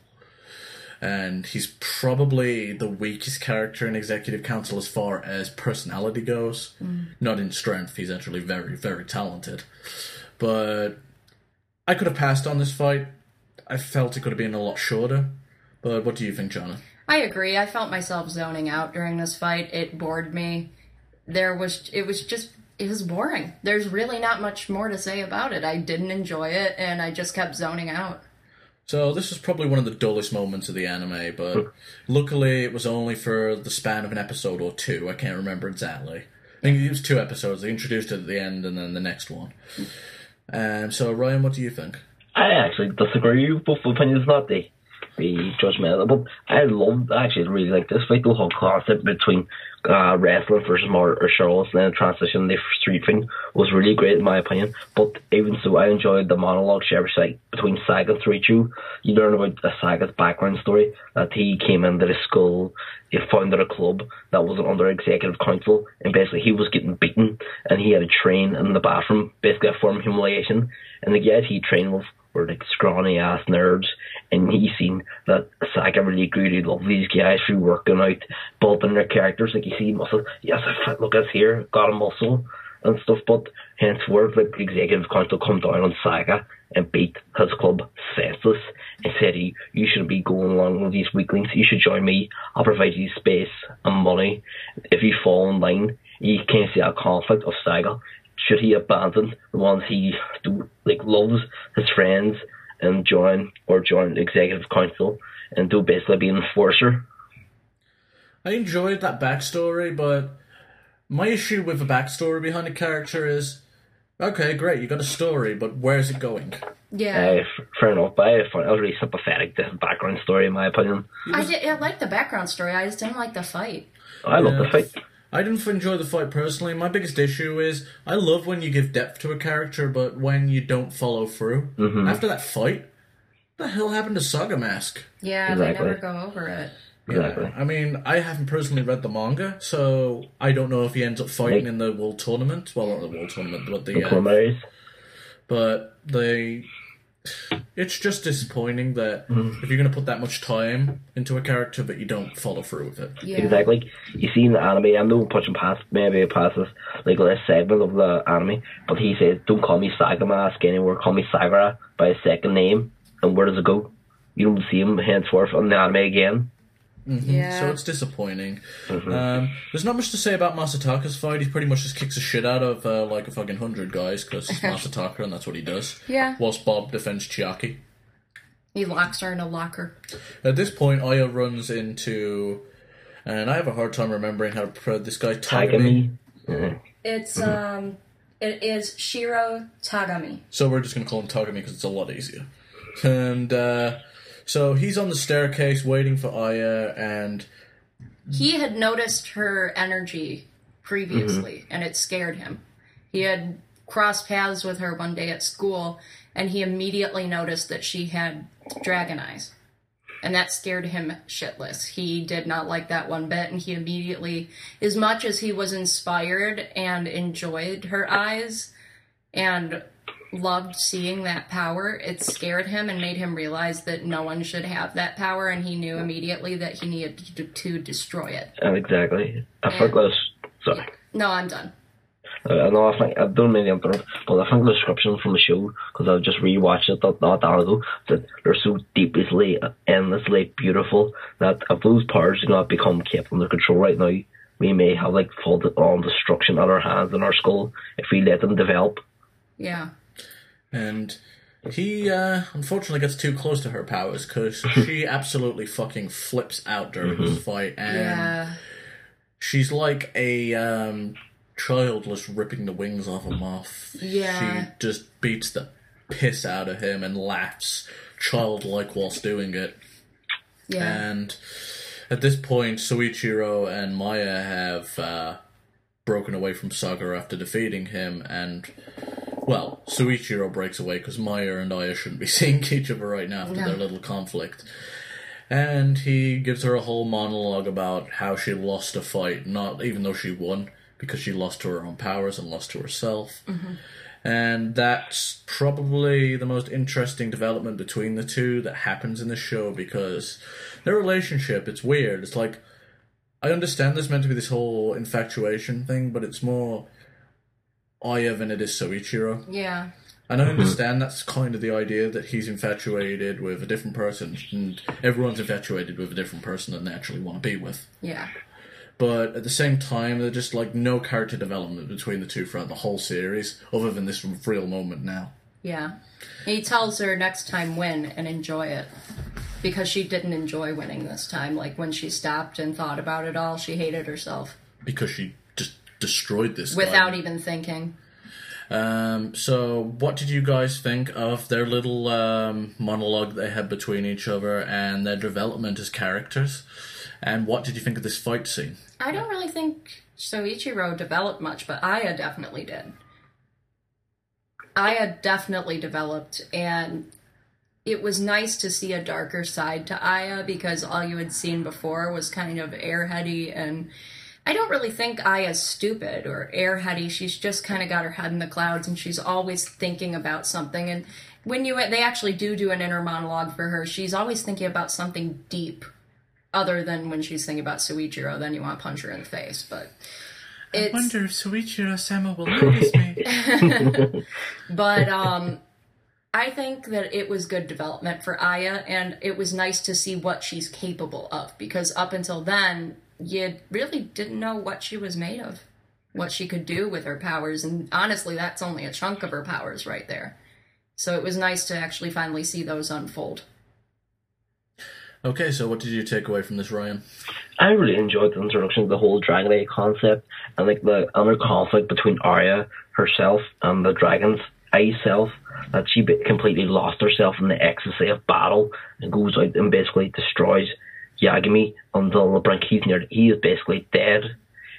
And he's probably the weakest character in Executive Council as far as personality goes. Mm. Not in strength, he's actually very, very talented. But I could have passed on this fight. I felt it could have been a lot shorter. But what do you think, Jonah? I agree. I felt myself zoning out during this fight. It bored me. There was it was just it was boring. There's really not much more to say about it. I didn't enjoy it and I just kept zoning out. So this was probably one of the dullest moments of the anime, but luckily it was only for the span of an episode or two. I can't remember exactly. I think it was two episodes. They introduced it at the end and then the next one. Um, so Ryan, what do you think? I actually disagree with both opinions, not to be judgmental, but I love, I actually really like this the whole concept between uh, wrestling versus martial arts and then the transition the street thing was really great in my opinion. But even so, I enjoyed the monologue she ever said between Saga and. You learn about uh, Saga's background story, that he came into the school, he founded a club that wasn't under executive council, and basically he was getting beaten, and he had a train in the bathroom, basically a form of humiliation. And the guys he trained with were like scrawny ass nerds, and he seen that Saga really grew to love these guys through working out, building their characters. Like you see muscle, yes, look at here, got a muscle and stuff. But henceforth, like the executive council come down on Saga and beat his club senseless and said, "You you shouldn't be going along with these weaklings. You should join me. I'll provide you space and money. If you fall in line, you can't see a conflict of Saga." Should he abandon the ones he do, like loves, his friends, and join or join the executive council and do basically be an enforcer? I enjoyed that backstory, but my issue with the backstory behind the character is okay, great, you got a story, but where's it going? Yeah. Uh, fair enough, but I found it was really sympathetic to his background story, in my opinion. I did I liked the background story. I just didn't like the fight. I love the fight. I didn't enjoy the fight personally. My biggest issue is I love when you give depth to a character, but when you don't follow through. After that fight, what the hell happened to Saga Mask? Yeah, Exactly. they never go over it. Exactly. I mean, I haven't personally read the manga, so I don't know if he ends up fighting in the World Tournament. Well, not the World Tournament, but the. The Uh, but they. It's just disappointing that Mm-hmm. if you're going to put that much time into a character, but you don't follow through with it. Yeah. Exactly. You see in the anime, I know pushing past maybe past this like last segment of the anime, but he says, "Don't call me Saga Mask anymore. Call me Sagara by his second name." And where does it go? You don't see him henceforth on the anime again. Yeah. So it's disappointing. Mm-hmm. Um, there's not much to say about Masataka's fight. He pretty much just kicks the shit out of uh, like a fucking hundred guys because he's Masataka and that's what he does. Yeah. Whilst Bob defends Chiaki. He locks her in a locker. At this point, Aya runs into, and I have a hard time remembering how to pronounce this guy Tagami. Tagami. Yeah. It's um, it is Shiro Tagami. So we're just gonna call him Tagami because it's a lot easier. And uh, so he's on the staircase waiting for Aya, and He had noticed her energy previously, mm-hmm. and it scared him. He had crossed paths with her one day at school, and he immediately noticed that she had dragon eyes. And that scared him shitless. He did not like that one bit, and he immediately, as much as he was inspired and enjoyed her eyes and loved seeing that power, it scared him and made him realize that no one should have that power, and he knew immediately that he needed to, to destroy it. Exactly. I think sorry. No, I'm done. Uh, I know I think I don't mean to interrupt, but I think the description from the show because I just rewatched it not, not that ago that they're so deeply, endlessly beautiful that if those powers do not become kept under control right now, we may have like full on destruction at our hands and our skull if we let them develop. Yeah. And he uh, unfortunately gets too close to her powers because <laughs> she absolutely fucking flips out during this fight, and Yeah. she's like a um, child just ripping the wings off a moth. Yeah. She just beats the piss out of him and laughs childlike whilst doing it. Yeah. And at this point, Soichiro and Maya have uh, broken away from Saga after defeating him, and well, Soichiro breaks away because Maya and Aya shouldn't be <laughs> seeing each other right now after No. their little conflict. And he gives her a whole monologue about how she lost a fight, not even though she won, because she lost to her own powers and lost to herself. Mm-hmm. And that's probably the most interesting development between the two that happens in the show because their relationship, it's weird. It's like, I understand there's meant to be this whole infatuation thing, but it's more Aya than it is Soichiro. yeah. And I mm-hmm. understand that's kind of the idea that he's infatuated with a different person, and everyone's infatuated with a different person that they actually want to be with. Yeah. But at the same time, there's just like no character development between the two throughout the whole series, other than this real moment now. Yeah. He tells her next time win and enjoy it. Because she didn't enjoy winning this time. Like when she stopped and thought about it all, she hated herself because she just destroyed this without guy. even thinking. Um, so, what did you guys think of their little um, monologue they had between each other and their development as characters? And what did you think of this fight scene? I don't really think Soichiro developed much, but Aya definitely did. Aya definitely developed, and it was nice to see a darker side to Aya because all you had seen before was kind of airheady and I don't really think Aya's stupid or airheady. She's just kind of got her head in the clouds and she's always thinking about something. And when you they actually do do an inner monologue for her, she's always thinking about something deep, other than when she's thinking about Soichiro. Then you want to punch her in the face. But it's I wonder if Soichiro Sama will notice me. <laughs> <laughs> but um, I think that it was good development for Aya, and it was nice to see what she's capable of because up until then, you really didn't know what she was made of, what she could do with her powers, and honestly, that's only a chunk of her powers right there. So it was nice to actually finally see those unfold. okay, so what did you take away from this, Ryan? I really enjoyed the introduction of the whole Dragon Eye concept and like the inner conflict between Arya herself and the Dragon's Eye self. That she completely lost herself in the ecstasy of battle and goes out and basically destroys Yagami until the brink he's near. He is basically dead.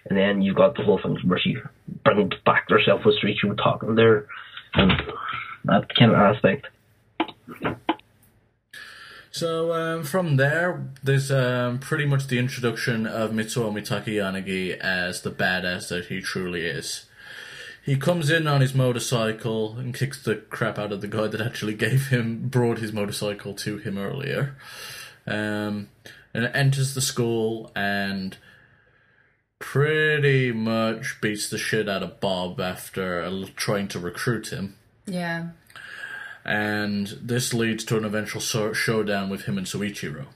And then you've got the whole thing where she brings back herself with Street you talking there and that kind of aspect. So um, from there, there's um, pretty much the introduction of Mitsuomi Takayanagi as the badass that he truly is. He comes in on his motorcycle and kicks the crap out of the guy that actually gave him, brought his motorcycle to him earlier. Um, and enters the school and pretty much beats the shit out of Bob after trying to recruit him Yeah. and this leads to an eventual so- showdown with him and Soichiro.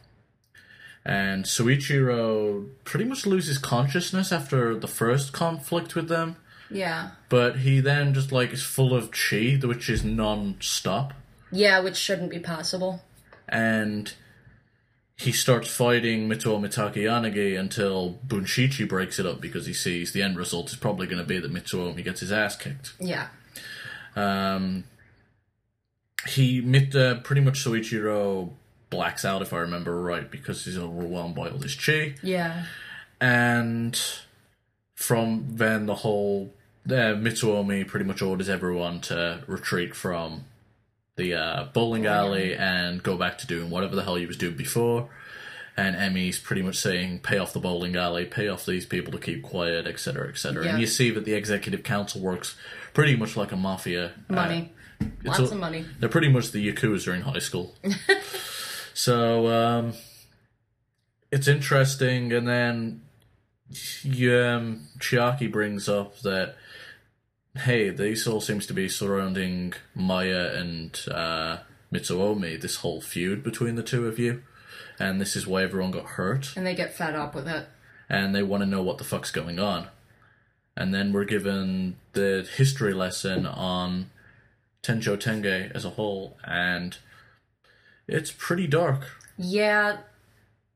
And Soichiro pretty much loses consciousness after the first conflict with them, Yeah. but he then just like is full of chi, which is non-stop. Yeah, which shouldn't be possible. and he starts fighting Mitsuomi Takayanagi until Bunshichi breaks it up because he sees the end result is probably going to be that Mitsuomi gets his ass kicked. Yeah. Um, he mit, uh, pretty much Soichiro blacks out if I remember right because he's overwhelmed by all this chi, Yeah. and from then the whole uh, Mitsuomi pretty much orders everyone to retreat from the uh, bowling alley and go back to doing whatever the hell you was doing before. And Emi's pretty much saying, "Pay off the bowling alley, pay off these people to keep quiet, etc., etc." Yeah. And you see that the executive council works pretty much like a mafia. uh, Money. Lots a- of money. they're pretty much the Yakuza in high school. <laughs> so um, it's interesting, and then um, Chiaki brings up that hey, this all seems to be surrounding Maya and uh, Mitsuomi. This whole feud between the two of you, and this is why everyone got hurt, And they get fed up with it. and they want to know what the fuck's going on. And then we're given the history lesson on Tenjo Tenge as a whole, and it's pretty dark. Yeah.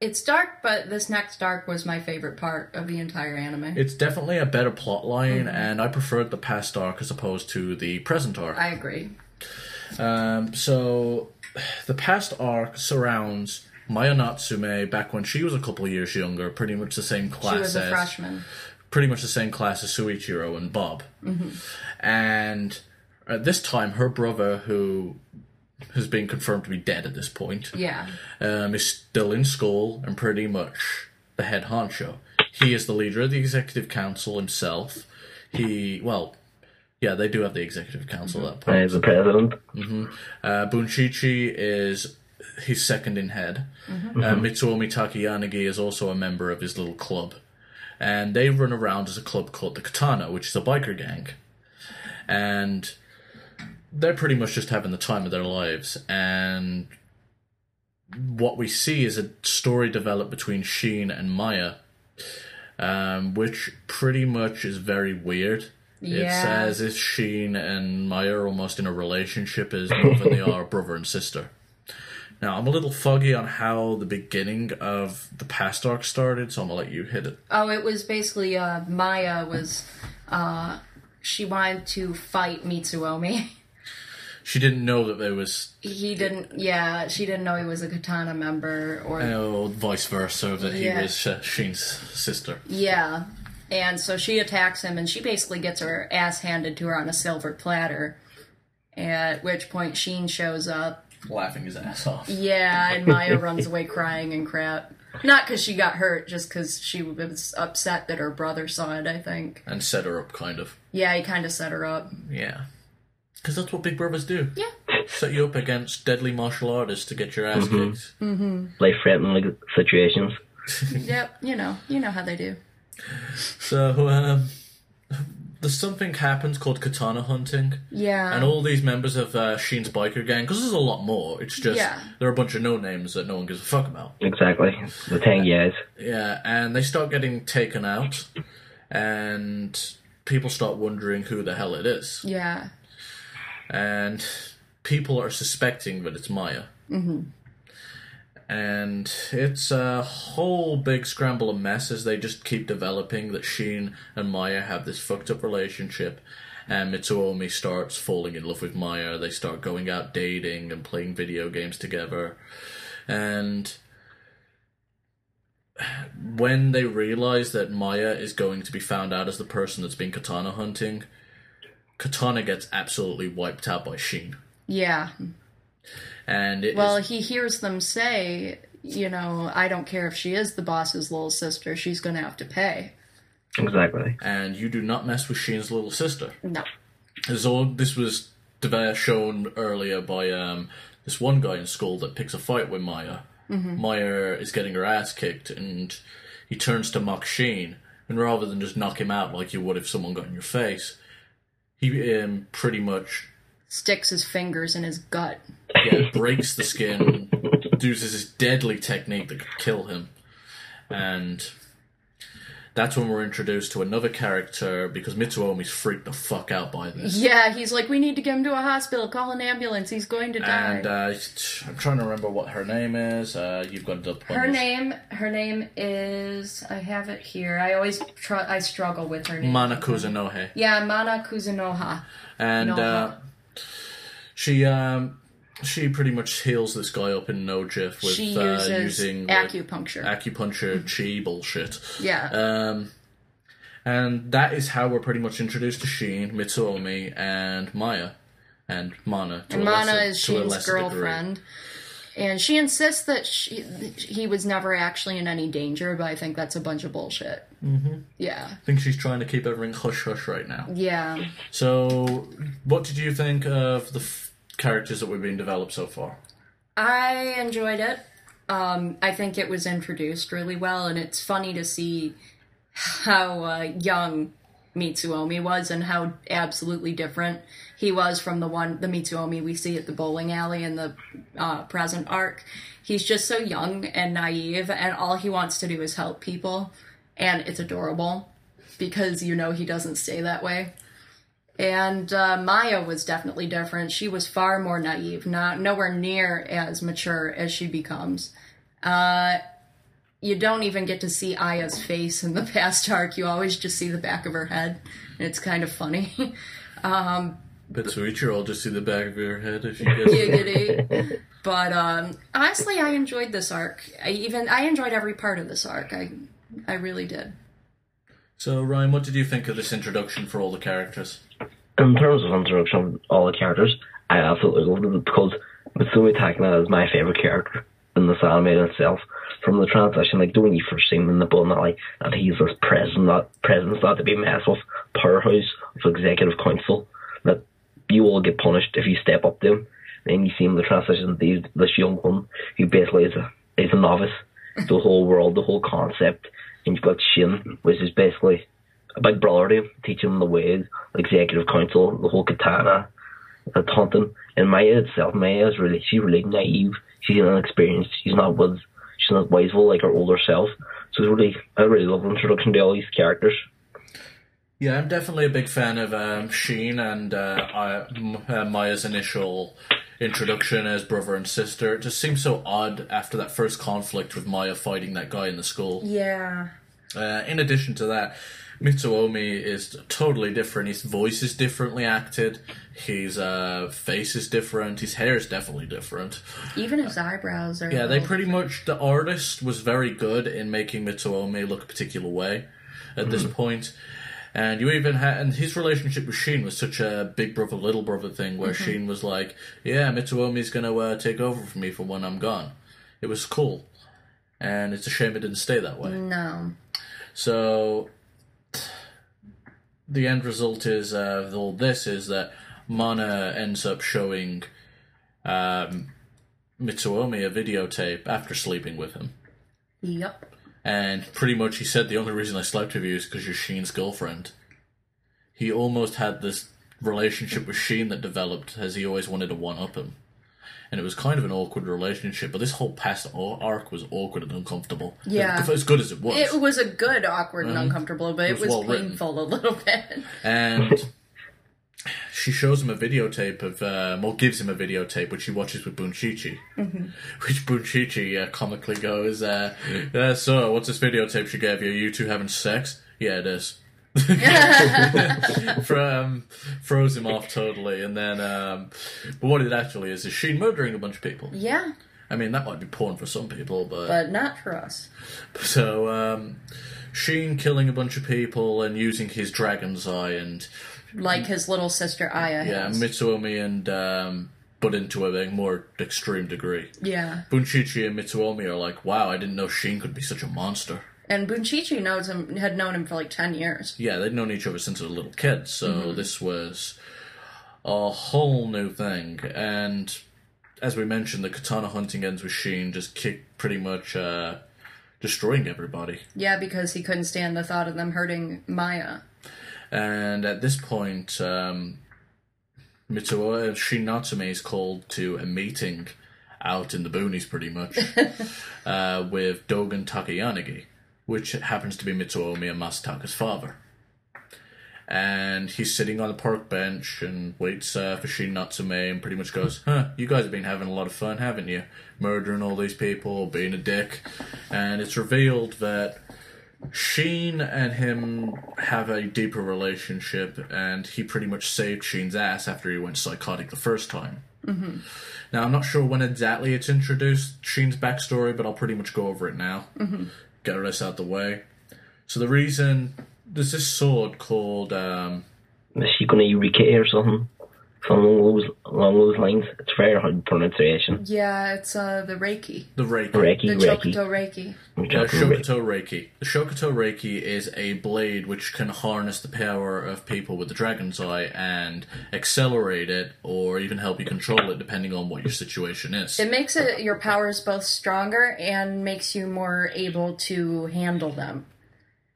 It's dark, but this next dark was my favorite part of the entire anime. It's definitely a better plot line, and I preferred the past arc as opposed to the present arc. I agree. Um, so, the past arc surrounds Maya Natsume back when she was a couple years younger, pretty much the same class She was a as freshman. pretty much the same class as Soichiro and Bob. And at this time, her brother, who has been confirmed to be dead at this point, Yeah. um, is still in school and pretty much the head honcho. He is the leader of the executive council himself. He, well, yeah, they do have the executive council at that point. He's the president. Uh, Bunshichi is his second in head. Mm-hmm. Uh, Mitsuomi Takayanagi is also a member of his little club. And they run around as a club called the Katana, which is a biker gang. And they're pretty much just having the time of their lives. And what we see is a story develop between Shin and Maya, um, which pretty much is very weird. It's Yeah. as if Shin and Maya are almost in a relationship as more than they are <laughs> brother and sister. Now, I'm a little foggy on how the beginning of the past arc started, so I'm gonna let you hit it. Oh, it was basically uh, Maya was uh, she wanted to fight Mitsuomi. <laughs> She didn't know that there was, he didn't. Yeah, she didn't know he was a Katana member, or oh, vice versa, that Yeah. he was uh, Shin's sister. yeah. And so she attacks him, and she basically gets her ass handed to her on a silver platter. At which point Shin shows up. Laughing his ass off. Yeah, and <laughs> Maya runs away crying and crap. Not because she got hurt, just because she was upset that her brother saw it. I think. And set her up, kind of. Yeah, he kind of set her up. Yeah. Because that's what big brothers do. Yeah. Set you up against deadly martial artists to get your ass kicked. Life threatening situations. <laughs> Yep. You know. You know how they do. So, um, there's something happens called katana hunting. Yeah. And all these members of uh, Shin's biker gang, because there's a lot more, it's just Yeah. there are a bunch of no names that no one gives a fuck about. Exactly. The ten years. Yeah, and they start getting taken out, and people start wondering who the hell it is. Yeah. And people are suspecting that it's Maya. Mm-hmm. And it's a whole big scramble of mess as they just keep developing that Shin and Maya have this fucked up relationship. And Mitsuomi starts falling in love with Maya. They start going out dating and playing video games together. And when they realize that Maya is going to be found out as the person that's been katana hunting, Katana gets absolutely wiped out by Shin. Yeah. And it is- Well, he hears them say, you know, I don't care if she is the boss's little sister. She's going to have to pay. Exactly. and you do not mess with Shin's little sister. No. This all this was deve- shown earlier by um, this one guy in school that picks a fight with Maya. Maya is getting her ass kicked, and he turns to mock Shin, and rather than just knock him out like you would if someone got in your face, he um, pretty much Sticks his fingers in his gut. yeah, breaks the skin, <laughs> uses this deadly technique that could kill him, and that's when we're introduced to another character because Mitsuomi's freaked the fuck out by this. Yeah, he's like, we need to get him to a hospital. Call an ambulance. He's going to die. And uh, I'm trying to remember what her name is. Uh, you've got the her name. Her name is. I have it here. I always tr- I struggle with her name. Mana Kuzunoha. Yeah, Mana Kuzunoha. And uh, she um, she pretty much heals this guy up in no jiff with She uh, uses using like, acupuncture. acupuncture chi bullshit. yeah. Um, and that is how we're pretty much introduced to Shin, Mitsuomi, and Maya, and Mana. And Mana lesser- is Shin's lesser degree. girlfriend. And she insists that she, he was never actually in any danger, but I think that's a bunch of bullshit. Mm-hmm. Yeah. I think she's trying to keep everything hush hush right now. Yeah. So, what did you think of the characters that we've been developed so far? I enjoyed it. Um, I think it was introduced really well, and it's funny to see how uh, young Mitsuomi was and how absolutely different he was from the one the Mitsuomi we see at the bowling alley in the uh, present arc. He's just so young and naive, and all he wants to do is help people, and it's adorable because you know he doesn't stay that way. And uh, Maya was definitely different. She was far more naive, not nowhere near as mature as she becomes. Uh, you don't even get to see Aya's face in the <laughs> past arc. You always just see the back of her head, and it's kind of funny. <laughs> But Soichiro will just see the back of your head if you <laughs> get. But um, honestly, I enjoyed this arc. I even I enjoyed every part of this arc. I I really did. So, Ryan, what did you think of this introduction for all the characters? In terms of introduction all the characters, I absolutely loved it because Mitsumi Takana is my favourite character in this anime itself. From the transition, like when you first see him in the Bull Alley, and he's this president, that presence not to be messed with, powerhouse of executive council, that you will get punished if you step up to him. Then you see him the transition, these this young one who basically is a is a novice, to <laughs> the whole world, the whole concept, and you've got Shin, which is basically a big brother to him, teaching him the ways, executive council, the whole katana, the taunting. And Maya itself, Maya is really, she's really naive. She's inexperienced. She's not wise. She's not wiseful like her older self. So it's really, I really love the introduction to all these characters. Yeah, I'm definitely a big fan of um, Shin and uh, I, M- uh, Maya's initial introduction as brother and sister. It just seems so odd after that first conflict with Maya fighting that guy in the school. Yeah. Uh, in addition to that, Mitsuomi is totally different. His voice is differently acted. His uh, face is different. His hair is definitely different. Even his eyebrows are. Yeah, they little- pretty much the artist was very good in making Mitsuomi look a particular way at this point. And you even had, and his relationship with Shin was such a big brother, little brother thing where Shin was like, "Yeah, Mitsuomi's gonna uh, take over for me for when I'm gone." It was cool, and it's a shame it didn't stay that way. No. So the end result is uh, all this is that Mana ends up showing um, Mitsuomi a videotape after sleeping with him. Yep. And pretty much he said the only reason I slept with you is because you're Shin's girlfriend. He almost had this relationship with Shin that developed as he always wanted to one up him. And it was kind of an awkward relationship, but this whole past arc was awkward and uncomfortable. Yeah. As, as good as it was. It was a good, awkward, and uncomfortable, but it was was, well written. painful a little <laughs> bit. and she shows him a videotape of, um, or gives him a videotape, which he watches with Bunshichi. Mm-hmm. <laughs> Which Bunshichi uh, comically goes, uh, uh, "So, what's this videotape she gave you? Are You two having sex? Yeah, it is." <laughs> From throws him off totally, and then, um, but what it actually is is Shin murdering a bunch of people. Yeah, I mean, that might be porn for some people, but but not for us. so, um, Shin killing a bunch of people and using his dragon's eye and Like his little sister Aya yeah, has. Mitsuomi and um, but into a more extreme degree. yeah. Bunshichi and Mitsuomi are like, wow, I didn't know Shin could be such a monster. And Bunshichi knows him had known him for like ten years. Yeah, they'd known each other since they were little kids, so Mm-hmm. this was a whole new thing. And as we mentioned, the katana hunting ends with Shin just kick pretty much uh, destroying everybody. Yeah, because he couldn't stand the thought of them hurting Maya. And at this point, um, Mitsuo Shin Natsume is called to a meeting out in the boonies, pretty much, <laughs> uh, with Dogen Takayanagi, which happens to be Mitsuo Masataka's father. And he's sitting on the park bench and waits uh, for Shin Natsume and pretty much goes, Huh, you guys have been having a lot of fun, haven't you? Murdering all these people, being a dick. And it's revealed that Shin and him have a deeper relationship, and he pretty much saved Shin's ass after he went psychotic the first time. Mm-hmm. Now, I'm not sure when exactly it's introduced, Shin's backstory, but I'll pretty much go over it now. Mm-hmm. Get this out the way. So, the reason there's this sword called. Um, gonna Eureka or something? Something along those, along those lines. It's very hard pronunciation. Yeah, it's uh, the Reiki. the Reiki. Reiki, The Reiki. Chokuto Reiki. Uh, Shokuto Reiki. The Shokuto Reiki is a blade which can harness the power of people with the Dragon's Eye and accelerate it, or even help you control it, depending on what your situation is. It makes it your powers both stronger and makes you more able to handle them.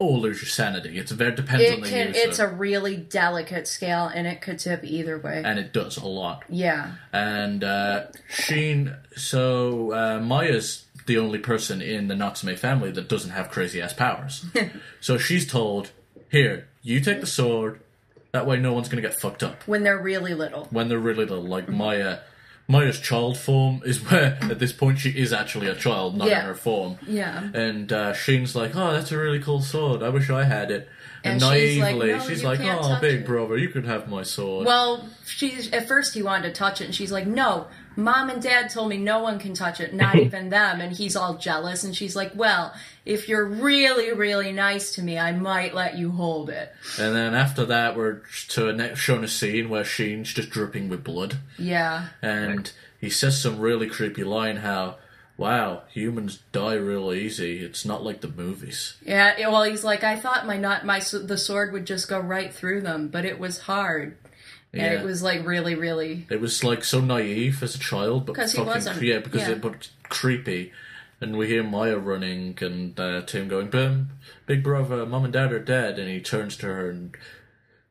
Or lose your sanity. It's very depends on the can. user, It's a really delicate scale, and it could tip either way. and it does a lot. Yeah. And uh, Sheen, so uh, Maya's the only person in the Natsume family that doesn't have crazy ass powers. <laughs> so she's told, "Here, you take the sword. That way, no one's gonna get fucked up." When they're really little. when they're really little. Like Maya, Maya's child form is where at this point she is actually a child, not Yeah. in her form. Yeah. And uh, Sheen's like, "Oh, that's a really cool sword. I wish I had it." And, And she's like, naively, "No, she's like, "Oh, big it." brother, you could have my sword." Well, she's at first he wanted to touch it, and she's like, "No, mom and dad told me no one can touch it, not <laughs> even them." And he's all jealous, and she's like, "Well, if you're really, really nice to me, I might let you hold it." and then after that, we're to a next shown a scene where Sheen's just dripping with blood, Yeah, and he says some really creepy line how. Wow, humans die real easy. It's not like the movies. yeah. Well, he's like, "I thought my not my the sword would just go right through them, but it was hard." And it was like really, really It was like so naive as a child, but 'Cause he fucking wasn't, yeah, because yeah. it but creepy. And we hear Maya running and uh, Tim going, "Boom, big brother, mom and dad are dead." And he turns to her and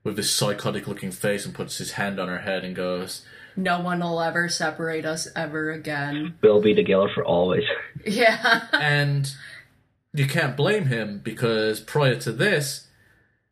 with this psychotic looking face and puts his hand on her head and goes, no one will ever separate us ever again. We'll be together for always. <laughs> Yeah, and you can't blame him because prior to this,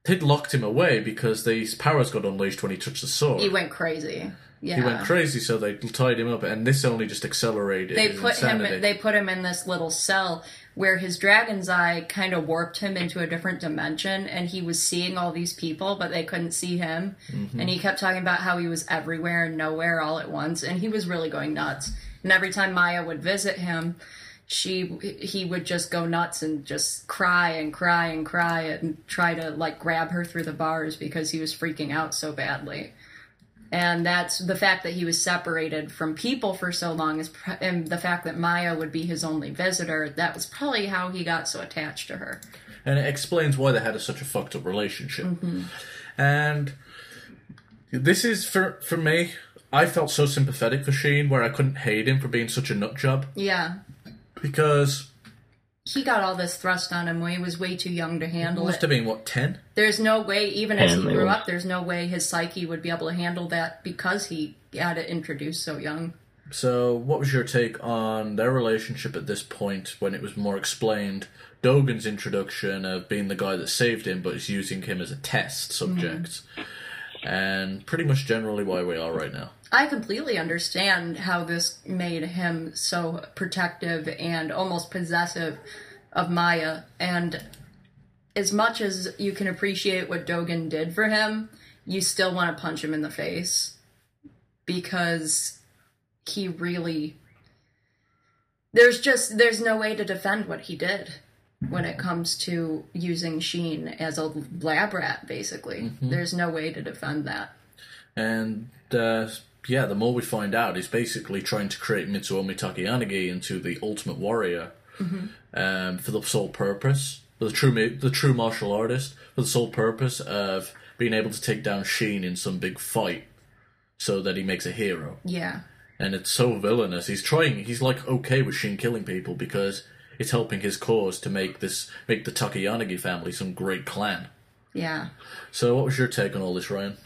they'd locked him away because these powers got unleashed when he touched the sword. he went crazy. Yeah, He went crazy, so they tied him up, and this only just accelerated they put insanity. him they put him in this little cell where his dragon's eye kind of warped him into a different dimension and he was seeing all these people but they couldn't see him Mm-hmm. and he kept talking about how he was everywhere and nowhere all at once and he was really going nuts and every time maya would visit him she he would just go nuts and just cry and cry and cry and try to like grab her through the bars because he was freaking out so badly and that's the fact that he was separated from people for so long is and the fact that Maya would be his only visitor that was probably how he got so attached to her and it explains why they had a, such a fucked up relationship. Mm-hmm. And this is for for me. I felt so sympathetic for Sheen, where I couldn't hate him for being such a nut job yeah because he got all this thrust on him when he was way too young to handle must it have been what ten. there's no way even as he grew it. up there's no way his psyche would be able to handle that because he had it introduced so young So, what was your take on their relationship at this point when it was more explained? Dogen's introduction of being the guy that saved him, but is using him as a test subject, mm-hmm. and pretty much generally why we are right now. I completely understand how this made him so protective and almost possessive of Maya. And as much as you can appreciate what Dogen did for him, you still want to punch him in the face because he really. There's just there's no way to defend what he did when it comes to using Sheen as a lab rat. Basically, there's no way to defend that. And uh, yeah, the more we find out, he's basically trying to create Mitsuomi Takayanagi into the ultimate warrior um, for the sole purpose, the true the true martial artist, for the sole purpose of being able to take down Sheen in some big fight, so that he makes a hero. Yeah. And it's so villainous. He's trying. He's like okay with Sheen killing people because it's helping his cause to make this make the Takayanagi family some great clan. Yeah. So, what was your take on all this, Ryan?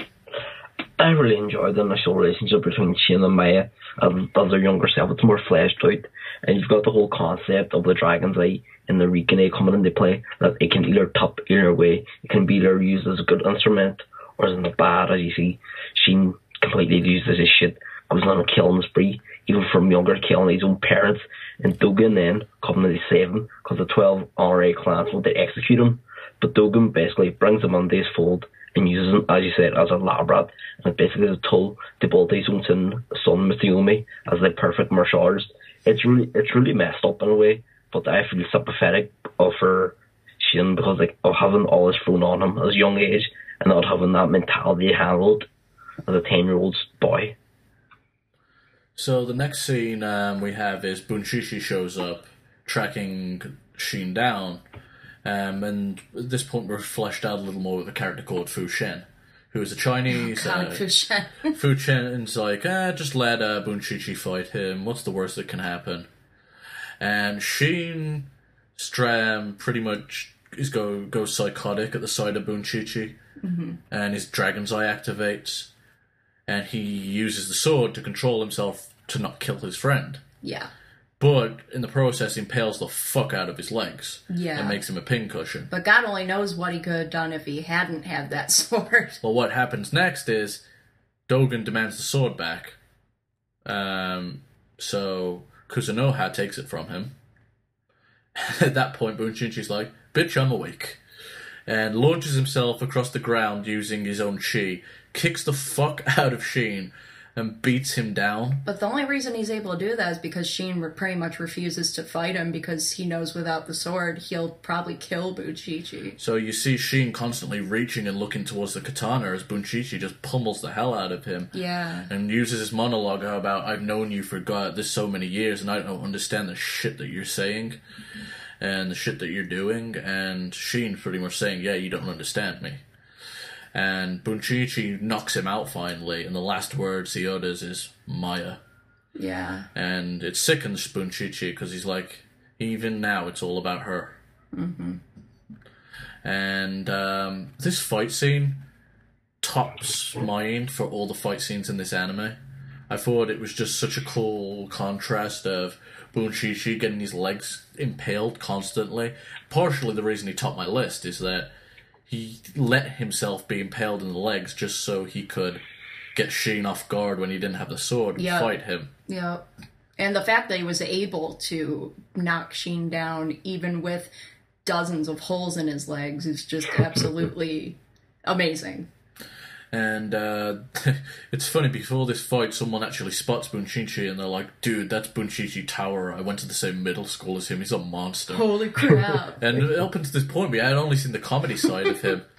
I really enjoyed the initial relationship between Shane and Maya as, as their younger self. It's more fleshed out, and you've got the whole concept of the Dragon's Eye and the Rikine coming into play. That it can either top either way. It can be either used as a good instrument or as in the bad. As you see, Shane completely uses his shit, goes on a killing spree, even from younger, killing his own parents. And Dogen then coming to save him because the twelve RA clans want to execute him. But Dogen basically brings him under his fold and uses him, as you said, as a lab rat, and basically as a tool to build his own son, son Mitsuomi, as the perfect martial artist. It's really, it's really messed up in a way, but I feel sympathetic for Shin because like of having all this thrown on him at his young age and not having that mentality handled as a ten year old boy. So the next scene um, we have is Bunshichi shows up, tracking Sheen down, um, and at this point we're fleshed out a little more with a character called Fu Shen, who is a Chinese. God, uh, Fu Shen. <laughs> Fu Shen's like, ah, just let uh, Bunshichi fight him. What's the worst that can happen? And Sheen Stram pretty much is go goes psychotic at the sight of Bunshichi, and his dragon's eye activates, and he uses the sword to control himself to not kill his friend. yeah. But in the process, impales the fuck out of his legs Yeah. and makes him a pincushion. But God only knows what he could have done if he hadn't had that <laughs> sword. Well, what happens next is Dogen demands the sword back. Um, so Kuzunoha takes it from him. <laughs> At that point, Bunshichi's like, "Bitch, I'm awake," and launches himself across the ground using his own chi, kicks the fuck out of Sheen, and beats him down. But the only reason he's able to do that is because Sheen pretty much refuses to fight him because he knows without the sword he'll probably kill Bunshichi. So you see Sheen constantly reaching and looking towards the katana as Bunshichi just pummels the hell out of him. Yeah. and uses his monologue about I've known you for God this so many years and I don't understand the shit that you're saying and the shit that you're doing and Sheen pretty much saying, Yeah, you don't understand me. And Bunshichi knocks him out finally and the last words he utters is Maya. Yeah. And it sickens Bunshichi because he's like, even now it's all about her. Mm-hmm. And um, this fight scene tops mine for all the fight scenes in this anime. I thought it was just such a cool contrast of Bunshichi getting his legs impaled constantly. Partially the reason he topped my list is that he let himself be impaled in the legs just so he could get Sheen off guard when he didn't have the sword and Yeah. fight him. Yeah. And the fact that he was able to knock Sheen down even with dozens of holes in his legs is just <laughs> absolutely amazing. And uh, <laughs> it's funny, before this fight, someone actually spots Bunshichi and they're like, dude, that's Bunshichi Tawara. I went to the same middle school as him. He's a monster. Holy crap. <laughs> And up until this point, we had only seen the comedy side of him. <laughs>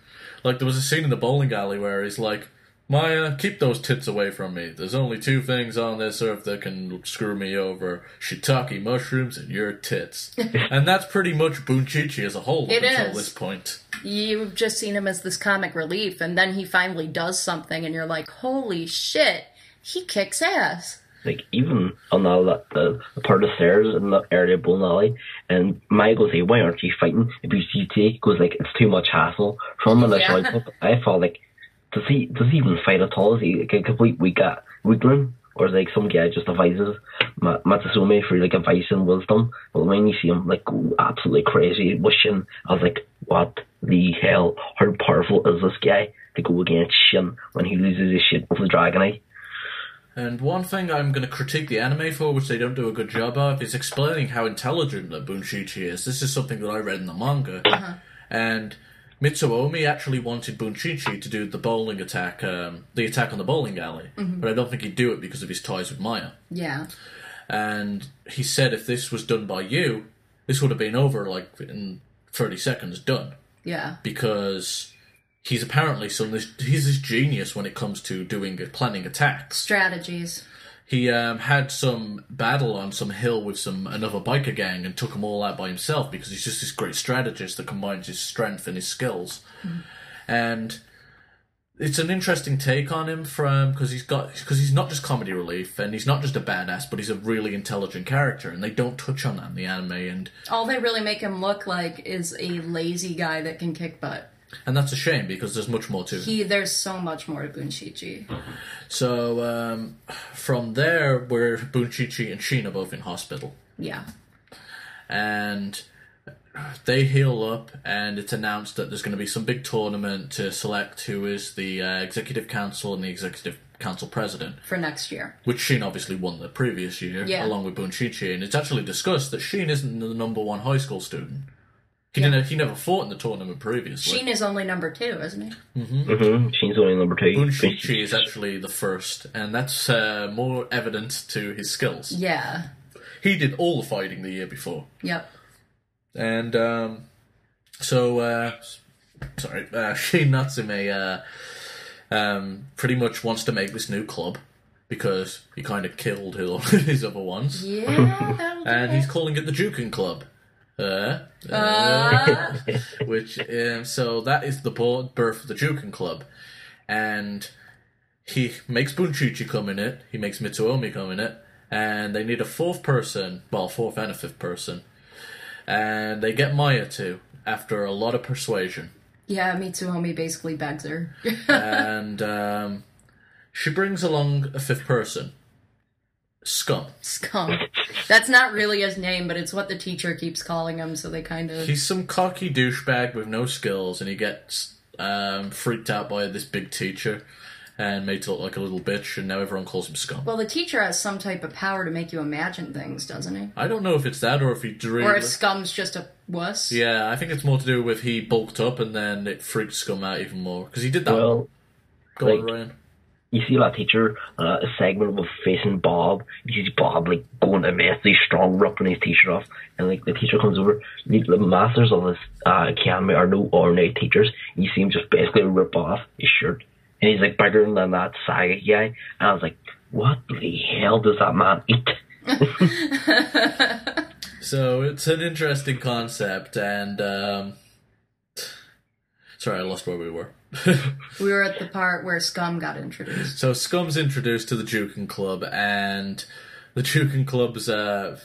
Like, there was a scene in the bowling alley where he's like, Maya, keep those tits away from me. There's only two things on this earth that can screw me over shiitake mushrooms and your tits. <laughs> and that's pretty much Bunshichi as a whole It until is. this point. You've just seen him as this comic relief, and then he finally does something, and you're like, holy shit, he kicks ass. Like even on the, the, the part of the stairs in the area of bowling alley, and Maya goes, "Hey, why aren't you fighting?" And BCT goes like, "It's too much hassle." From an initial Yeah. output, I felt like, does he does he even fight at all? Is he like a complete weak uh, weakling, or is like some guy just advises Ma- Matsusume for like advice and wisdom? But when you see him like go absolutely crazy, wishing, I was like, what the hell? How powerful is this guy to go against Shin when he loses his shit with the Dragon Eye? And one thing I'm going to critique the anime for, which they don't do a good job of, is explaining how intelligent the Bunshichi is. This is something that I read in the manga. And Mitsuomi actually wanted Bunshichi to do the bowling attack, um, the attack on the bowling alley. But I don't think he'd do it because of his ties with Maya. Yeah. And he said if this was done by you, this would have been over like in 30 seconds, done. Yeah. Because he's apparently some this he's this genius when it comes to doing planning attacks Strategies. He um, had some battle on some hill with some another biker gang and took them all out by himself because he's just this great strategist that combines his strength and his skills. And it's an interesting take on him from because he's got because he's not just comedy relief and he's not just a badass, but he's a really intelligent character, and they don't touch on that in the anime. And All they really make him look like is a lazy guy that can kick butt. And that's a shame because there's much more to. He there's so much more to Bunshichi. So um, from there, where Bunshichi and Sheen are both in hospital, Yeah. and they heal up, and it's announced that there's going to be some big tournament to select who is the uh, executive council and the executive council president. For next year. Which Sheen obviously won the previous year, Yeah. along with Bunshichi, and it's actually discussed that Sheen isn't the number one high school student. He Yeah. didn't. He never fought in the tournament previously. Sheen is only number two, isn't he? Mm-hmm. She's only number two. Bunshichi is actually the first, and that's uh, more evidence to his skills. Yeah. He did all the fighting the year before, Yep. and um, so uh, sorry, uh, <laughs> Shin Natsume uh, um, pretty much wants to make this new club because he kind of killed his, <laughs> his other ones, Yeah, and it. he's calling it the Juken Club. Uh, uh, <laughs> which um, so that is the birth of the Juken Club, and he makes Bunshichi come in it. He makes Mitsuomi come in it, and they need a fourth person, well, fourth and a fifth person, and they get Maya too after a lot of persuasion, yeah, Mitsuomi basically begs her. <laughs> and um, she brings along a fifth person, Scum. Scum. <laughs> That's not really his name, but it's what the teacher keeps calling him, so they kind of. He's some cocky douchebag with no skills, and he gets um, freaked out by this big teacher and made to look like a little bitch, and now everyone calls him scum. Well, the teacher has some type of power to make you imagine things, doesn't he? I don't know if it's that or if he drew. Or if Scum's just a wuss. yeah, I think it's more to do with he bulked up and then it freaked Scum out even more because he did that. Well, Go on, Ryan. You see that teacher, uh, a segment with facing Bob. You see Bob like going immensely strong, ripping his t-shirt off, and like the teacher comes over. The, the masters of this uh, academy are no ordinary teachers. You see him just basically rip off his shirt, and he's like bigger than that Saga guy. And I was like, what the hell does that man eat? <laughs> <laughs> So it's an interesting concept, and um, sorry, I lost where we were. <laughs> We were at the <laughs> part where Scum got introduced. So Scum's introduced to the Juken Club, and the Juken Club's uh,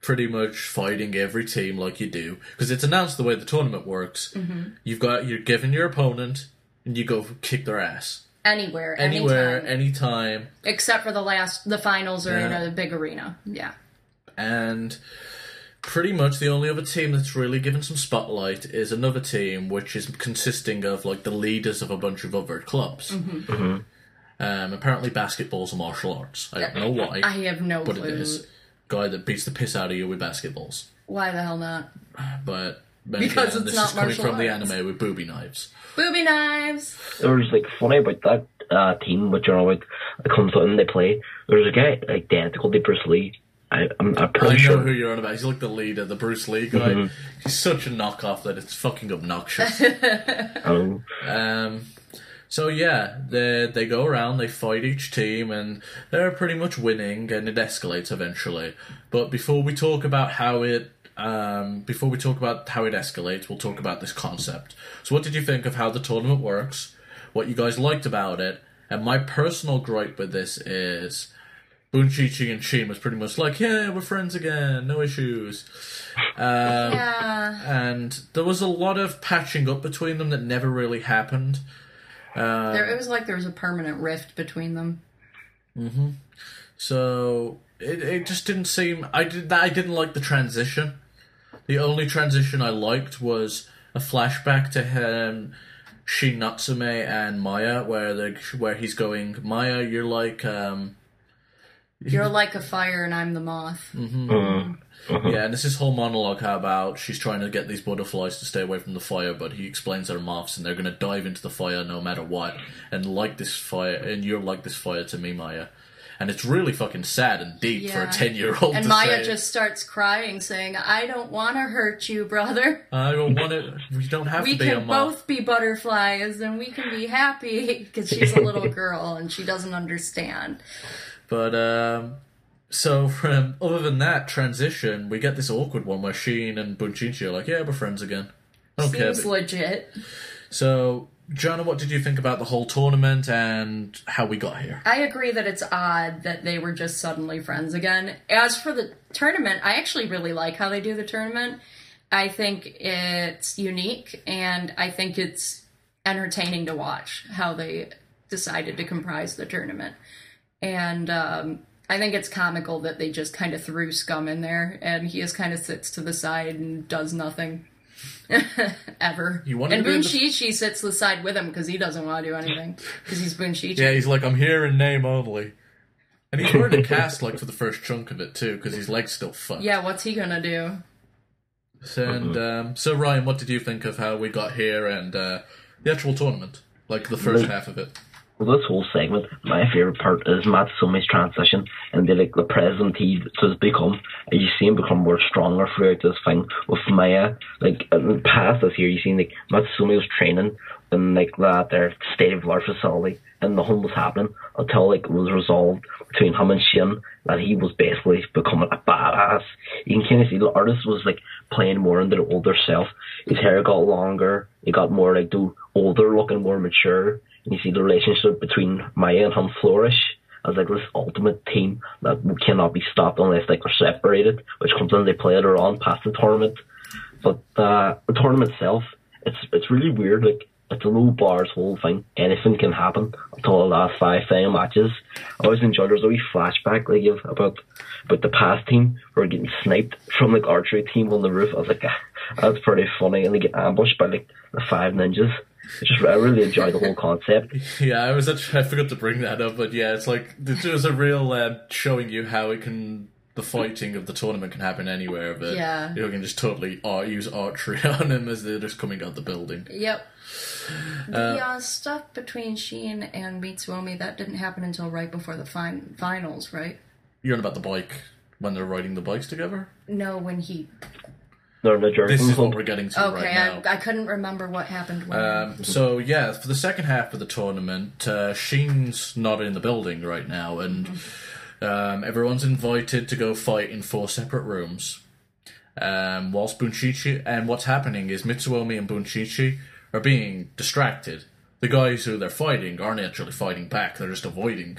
pretty much fighting every team like you do because it's announced the way the tournament works. Mm-hmm. You've got you're given your opponent, and you go kick their ass Anywhere, anywhere, anytime. anytime, Except for the last, the finals are in a big arena. Yeah. and pretty much the only other team that's really given some spotlight is another team which is consisting of like the leaders of a bunch of other clubs. Mm-hmm. Um, apparently, basketball's a martial arts. I don't know why, I have no but clue. it is. Guy that beats the piss out of you with basketballs. Why the hell not? But then Because again, it's this not is coming martial from the anime with booby knives. Booby knives! There's like funny about that uh, team, which are like that comes out and they play. There's a guy identical to Bruce Lee. I, I'm, I'm pretty I know sure. who you're on about. He's like the leader, the Bruce Lee guy. Mm-hmm. He's such a knockoff that it's fucking obnoxious. um, <laughs> um, so yeah, they they go around, they fight each team, and they're pretty much winning, and it escalates eventually. But before we talk about how it, um, before we talk about how it escalates, we'll talk about this concept. So, what did you think of how the tournament works? What you guys liked about it? And my personal gripe with this is. Bunshichi and Shin was pretty much like, yeah, we're friends again, no issues. Um, Yeah. and there was a lot of patching up between them that never really happened. Um, There, it was like there was a permanent rift between them. Mhm. So it, it just didn't seem. I did. I didn't like the transition. The only transition I liked was a flashback to him, Shin Natsume and Maya, where they where he's going. Maya, you're like. um You're <laughs> like a fire and I'm the moth. mm, Yeah, and it's this whole monologue how about she's trying to get these butterflies to stay away from the fire, but he explains they're moths and they're gonna dive into the fire no matter what. And like this fire, and you're like this fire to me, Maya. And it's really fucking sad and deep for a ten year old. And to Maya say, just starts crying, saying, I don't want to hurt you, brother. I don't want to. We don't have We to be a moth. We can both be butterflies and we can be happy <laughs> because she's a little <laughs> girl and she doesn't understand. But um, so from other than that transition, we get this awkward one where Sheen and Bunshichi are like, "Yeah, we're friends again." I don't care. Seems but- legit. So, Jana, what did you think about the whole tournament and how we got here? I agree that it's odd that they were just suddenly friends again. As for the tournament, I actually really like how they do the tournament. I think it's unique and I think it's entertaining to watch how they decided to comprise the tournament. And um, I think it's comical that they just kind of threw Scum in there, and he just kind of sits to the side and does nothing. <laughs> Ever. You wanted and to the- Bunshichi sits to the side with him because he doesn't want to do anything <laughs> because he's Bunshichi. Yeah, he's like, I'm here in name only. And he's wearing a cast like for the first chunk of it too, because his leg's still fucked. Yeah, what's he gonna do? So, and um, so Ryan, what did you think of how we got here and uh, the actual tournament, like the first Like- half of it? Well, this whole segment, my favorite part is Mitsuomi's transition and the like the present he has become. And you see him become more stronger throughout this thing with Maya. Like in the past this year, you seen like Mitsuomi was training in like that their state of art facility, and the nothing was happening until like it was resolved between him and Shin that he was basically becoming a badass. You can kind of see the artist was like playing more into the older self. His hair got longer. He got more like the older looking, more mature. You see the relationship between Maya and him flourish as like this ultimate team that cannot be stopped unless like they're separated, which comes into play later on past the tournament. But uh, the tournament itself, it's it's really weird. Like it's a low bars whole thing. Anything can happen until the last five final matches. I always enjoyed there's a wee flashback they give about about the past team who are getting sniped from like archery team on the roof. I was like, <laughs> that's pretty funny, and they get ambushed by like the five ninjas. I just I really enjoy the whole concept. <laughs> Yeah, I was actually, I forgot to bring that up, but yeah, it's like it was a real uh, showing you how it can the fighting of the tournament can happen anywhere. But Yeah. you can just totally art, use archery <laughs> on them as they're just coming out the building. Yep. The uh, stuff between Sheen and Mitsuomi that didn't happen until right before the fin- finals, right? You're on about the bike when they're riding the bikes together. No, when he. They're in the This Jerkin is what we're getting to Okay, right now. I, I couldn't remember what happened when. Um, so yeah, for the second half of the tournament, uh, Sheen's not in the building right now, and um, everyone's invited to go fight in four separate rooms. Um, whilst Bunshichi and what's happening is Mitsuomi and Bunshichi are being distracted. The guys who they're fighting aren't actually fighting back; they're just avoiding.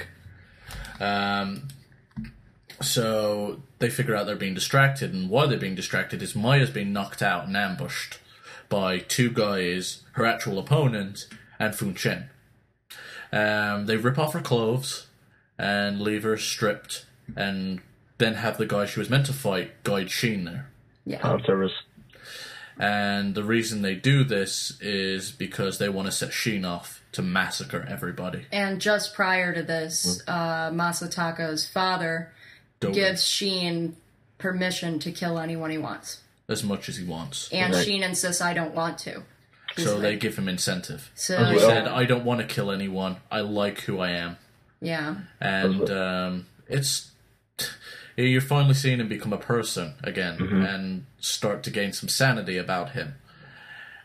Um, so they figure out they're being distracted, and why they're being distracted is Maya's being knocked out and ambushed by two guys, her actual opponent, and Fun Chen. Um, they rip off her clothes and leave her stripped, and then have the guy she was meant to fight guide Sheen there. yeah. Fan service. And the reason they do this is because they want to set Sheen off to massacre everybody. And just prior to this, uh, Masataka's father Dogen, gives Sheen permission to kill anyone he wants. as much as he wants. And Right. Sheen insists, I don't want to. He's So like- they give him incentive. So, As He well. said, "I don't want to kill anyone. I like who I am." yeah. and um, it's <laughs> you're finally seeing him become a person again and start to gain some sanity about him.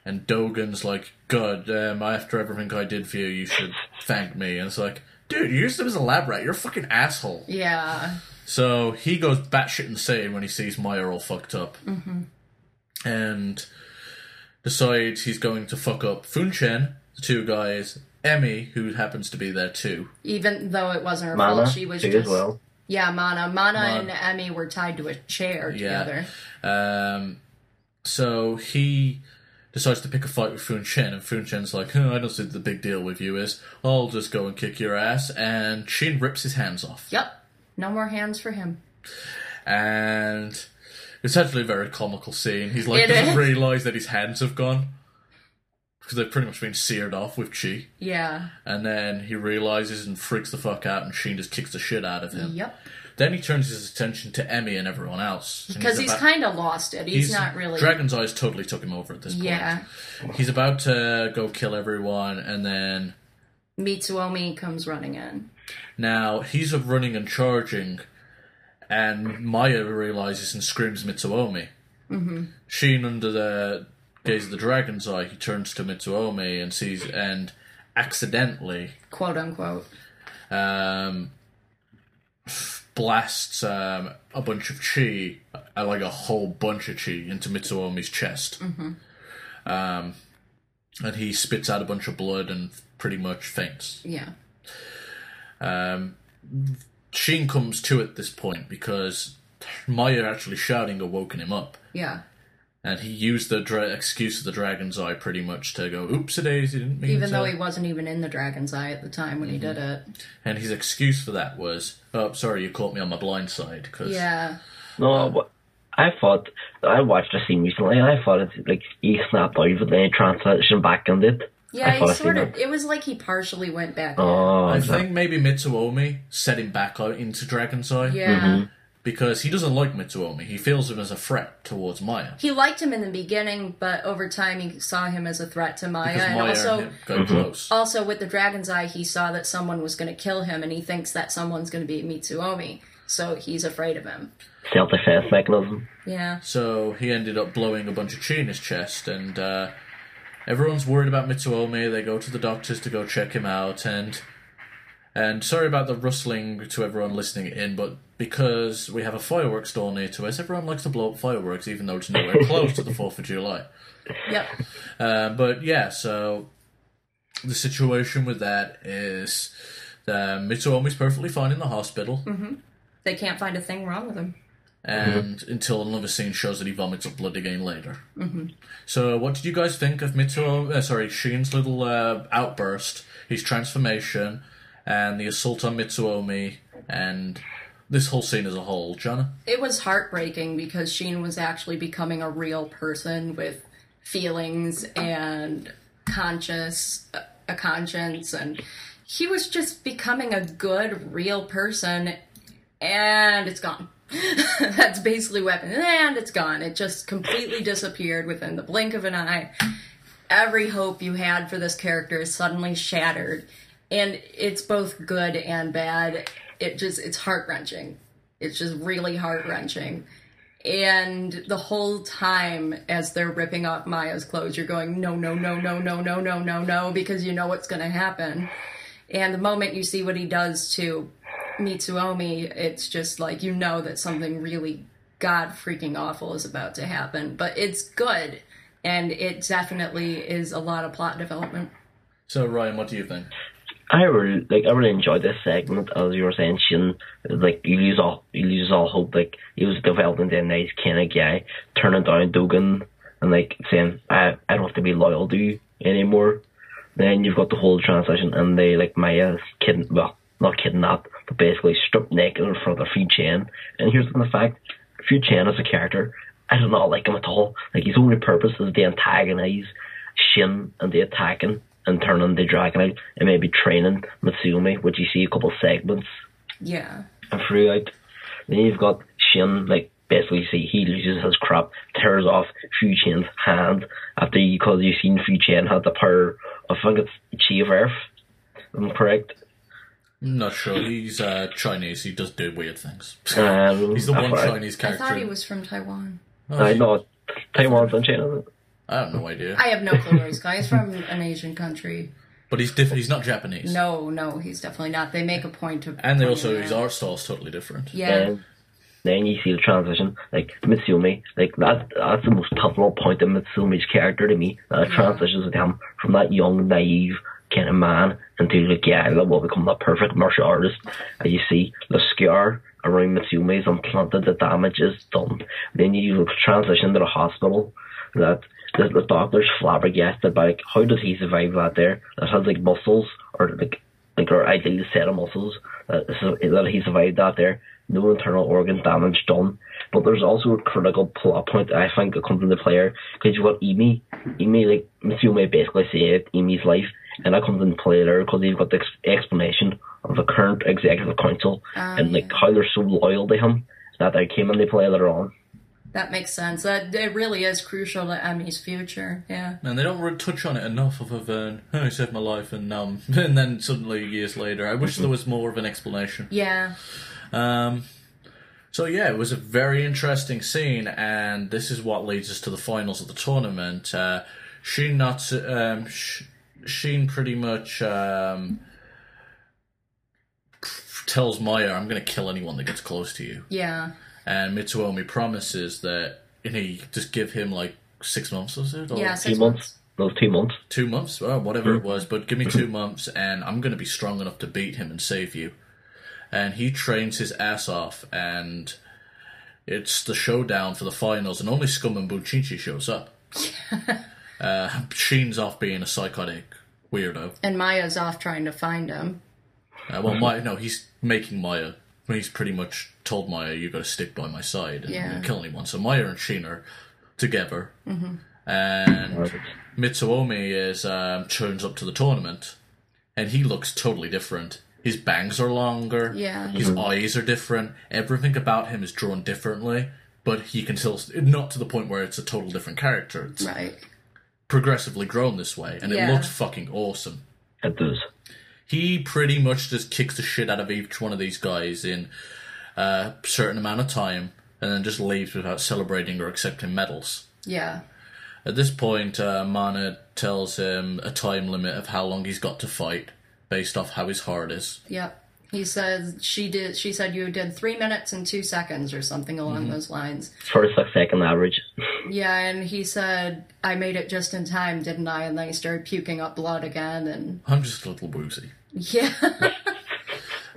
And Dogen's like, "God, um, after everything I did for you, you should thank me." And it's like, "Dude, you used him as a lab rat. You're a fucking asshole." Yeah. So he goes batshit insane when he sees Maya all fucked up, and decides he's going to fuck up Funchen, the two guys, Emi, who happens to be there too. Even though it wasn't her Mana, fault, she was she just. well. Yeah, Mana. Mana Mana. and Emi were tied to a chair Yeah. together. Um, so he decides to pick a fight with Fun Chen, and Fun Chen's like, "Huh, I don't see the big deal with you is. I'll just go and kick your ass. And Shin rips his hands off. Yep. No more hands for him. And it's actually a very comical scene. He's like, It doesn't is. realise that his hands have gone. Because they've pretty much been seared off with chi. Yeah. And then he realises and freaks the fuck out, and Sheen just kicks the shit out of him. Yep. Then he turns his attention to Emi and everyone else. and Because he's, about- kind of lost it. He's, not really. Dragon's Eyes totally took him over at this point. yeah. He's about to go kill everyone, and then Mitsuomi comes running in. now he's running and charging, and Maya realizes and screams Mitsuomi. Mm-hmm. Sheen, under the gaze of the dragon's eye, he turns to Mitsuomi and sees and accidentally Quote unquote. um, blasts um, a bunch of chi, uh, like a whole bunch of chi, into Mitsuomi's chest. Um, and he spits out a bunch of blood and pretty much faints. Yeah. Um, Sheen comes to at this point because Maya actually shouting awoken him up. Yeah. And he used the dra- excuse of the dragon's eye pretty much to go, oops, a daisy, didn't mean Even to. though he wasn't even in the dragon's eye at the time when he did Mm-hmm. it. And his excuse for that was, oh, sorry, you caught me on my blind side. Cause Yeah. No, but I thought I watched a scene recently. and I thought it like he snapped out, but then he transitioned back and it. Yeah, he sort of. It was like he partially went back. Oh, I that- think maybe Mitsuomi set him back out into Dragon's Eye. Yeah. Mm-hmm. Because he doesn't like Mitsuomi. He feels him as a threat towards Maya. He liked him in the beginning, but over time he saw him as a threat to Maya. Because and Maya also, and him got close. also with the dragon's eye, he saw that someone was going to kill him, and he thinks that someone's going to be Mitsuomi. So he's afraid of him. self defense mechanism. Yeah. So he ended up blowing a bunch of chi in his chest, and uh, everyone's worried about Mitsuomi. They go to the doctors to go check him out, and and sorry about the rustling to everyone listening in, but because we have a fireworks store near to us, everyone likes to blow up fireworks, even though it's nowhere <laughs> close to the Fourth of July. Yep. Uh, but yeah, so the situation with that is that Mitsuomi's perfectly fine in the hospital, They can't find a thing wrong with him. And until another scene shows that he vomits up blood again later. Mm-hmm. So, what did you guys think of Mitsuo? Uh, sorry, Shin's little uh, outburst, his transformation, and the assault on Mitsuomi, and this whole scene as a whole, Jana? It was heartbreaking because Sheen was actually becoming a real person with feelings and conscious a conscience and he was just becoming a good real person and it's gone. <laughs> That's basically happened. And it's gone. It just completely disappeared within the blink of an eye. Every hope you had for this character is suddenly shattered. And it's both good and bad. It just, it's heart wrenching. It's just really heart wrenching. And the whole time as they're ripping off Maya's clothes, you're going, no, no, no, no, no, no, no, no, no, because you know what's going to happen. And the moment you see what he does to Mitsuomi, it's just like you know that something really god freaking awful is about to happen. But it's good, and it definitely is a lot of plot development. So, Ryan, what do you think? I really like. I really enjoyed this segment, as you were saying. Shin, like you lose all, you lose all hope. Like he was developing into a nice kind of guy, turning down Dogen, and like saying, "I, I don't have to be loyal to you anymore." Then you've got the whole transition, and they like Maya's kid, well, not kidnapped, basically stripped naked in front of Fu Chen. And here's the fact: Fu Chen as a character, I do not like him at all. Like his only purpose is to antagonize Shin and the attacking and turning the dragon out and maybe training Mitsuomi, which you see a couple segments Yeah. and throughout. Then you've got Shin, like basically you see he loses his crap, tears off Fu Chen's hand after you because you've seen Fu Chen had the power of I think it's Chi of Earth. Am correct? I'm not sure. He's uh, Chinese. He does do weird things. Um, He's the one thought- Chinese I character. thought he was from Taiwan. Oh, I know Taiwan's on China. isn't? I have no idea. I have no clue where he's going. He's from an Asian country. But he's different. He's not Japanese. No, no, he's definitely not. They make a point of. And they also it his out. art style's totally different. Yeah. And then you see the transition, like Mitsuomi, like that. That's the most pivotal point of Mitsuomi's character to me. That it transitions with him from that young, naive kind of man into like yeah, that will become the perfect martial artist. And you see the scar around Mitsuomi is implanted, the damage is done. Then you transition to the hospital. That the, the doctor's flabbergasted by like, how does he survive that there? That has like muscles or like like or ideally set of muscles that, that he survived that there. No internal organ damage done. But there's also a critical plot point that I think that comes into play because you've got Emi. Emi, like, Mitsuomi basically saved Emi's life, and that comes into play there because you've got the ex- explanation of the current executive council and, like, how they're so loyal to him that they came into play later on. That makes sense. That it really is crucial to Emi's future. Yeah. And they don't really touch on it enough other than, oh, he saved my life, and um, <laughs> and then suddenly years later. I wish there was more of an explanation. Yeah. Um, so yeah, it was a very interesting scene, and this is what leads us to the finals of the tournament. Uh, Sheen not um, Sh- Sheen pretty much um, tells Maya, "I'm going to kill anyone that gets close to you," Yeah. and Mitsuomi promises that you know, you just give him like six months, was it? Or Yeah. Two Six months. months. Those two months. two months, well, whatever it was, but give me two months and I'm going to be strong enough to beat him and save you. And he trains his ass off, and It's the showdown for the finals, and only Scum and Bunshichi shows up. <laughs> uh, Sheen's off being a psychotic weirdo. And Maya's off trying to find him. Uh, well, Maya, no, he's making Maya. He's pretty much told Maya, "You got to stick by my side and, Yeah. and kill anyone." So Maya and Sheen are together, and Mitsuomi is um, turns up to the tournament, and he looks totally different. His bangs are longer. Yeah. His eyes are different. Everything about him is drawn differently, but he can still not to the point where it's a total different character. It's Right. Progressively grown this way, and Yeah. it looks fucking awesome It does. he pretty much just kicks the shit out of each one of these guys in a certain amount of time and then just leaves without celebrating or accepting medals. Yeah. At this point, uh, Mana tells him a time limit of how long he's got to fight based off how his heart is. Yep. He says she did. She said you did three minutes and two seconds or something along those lines. First, like second average. Yeah, and he said I made it just in time, didn't I? And then he started puking up blood again, and I'm just a little woozy. yeah.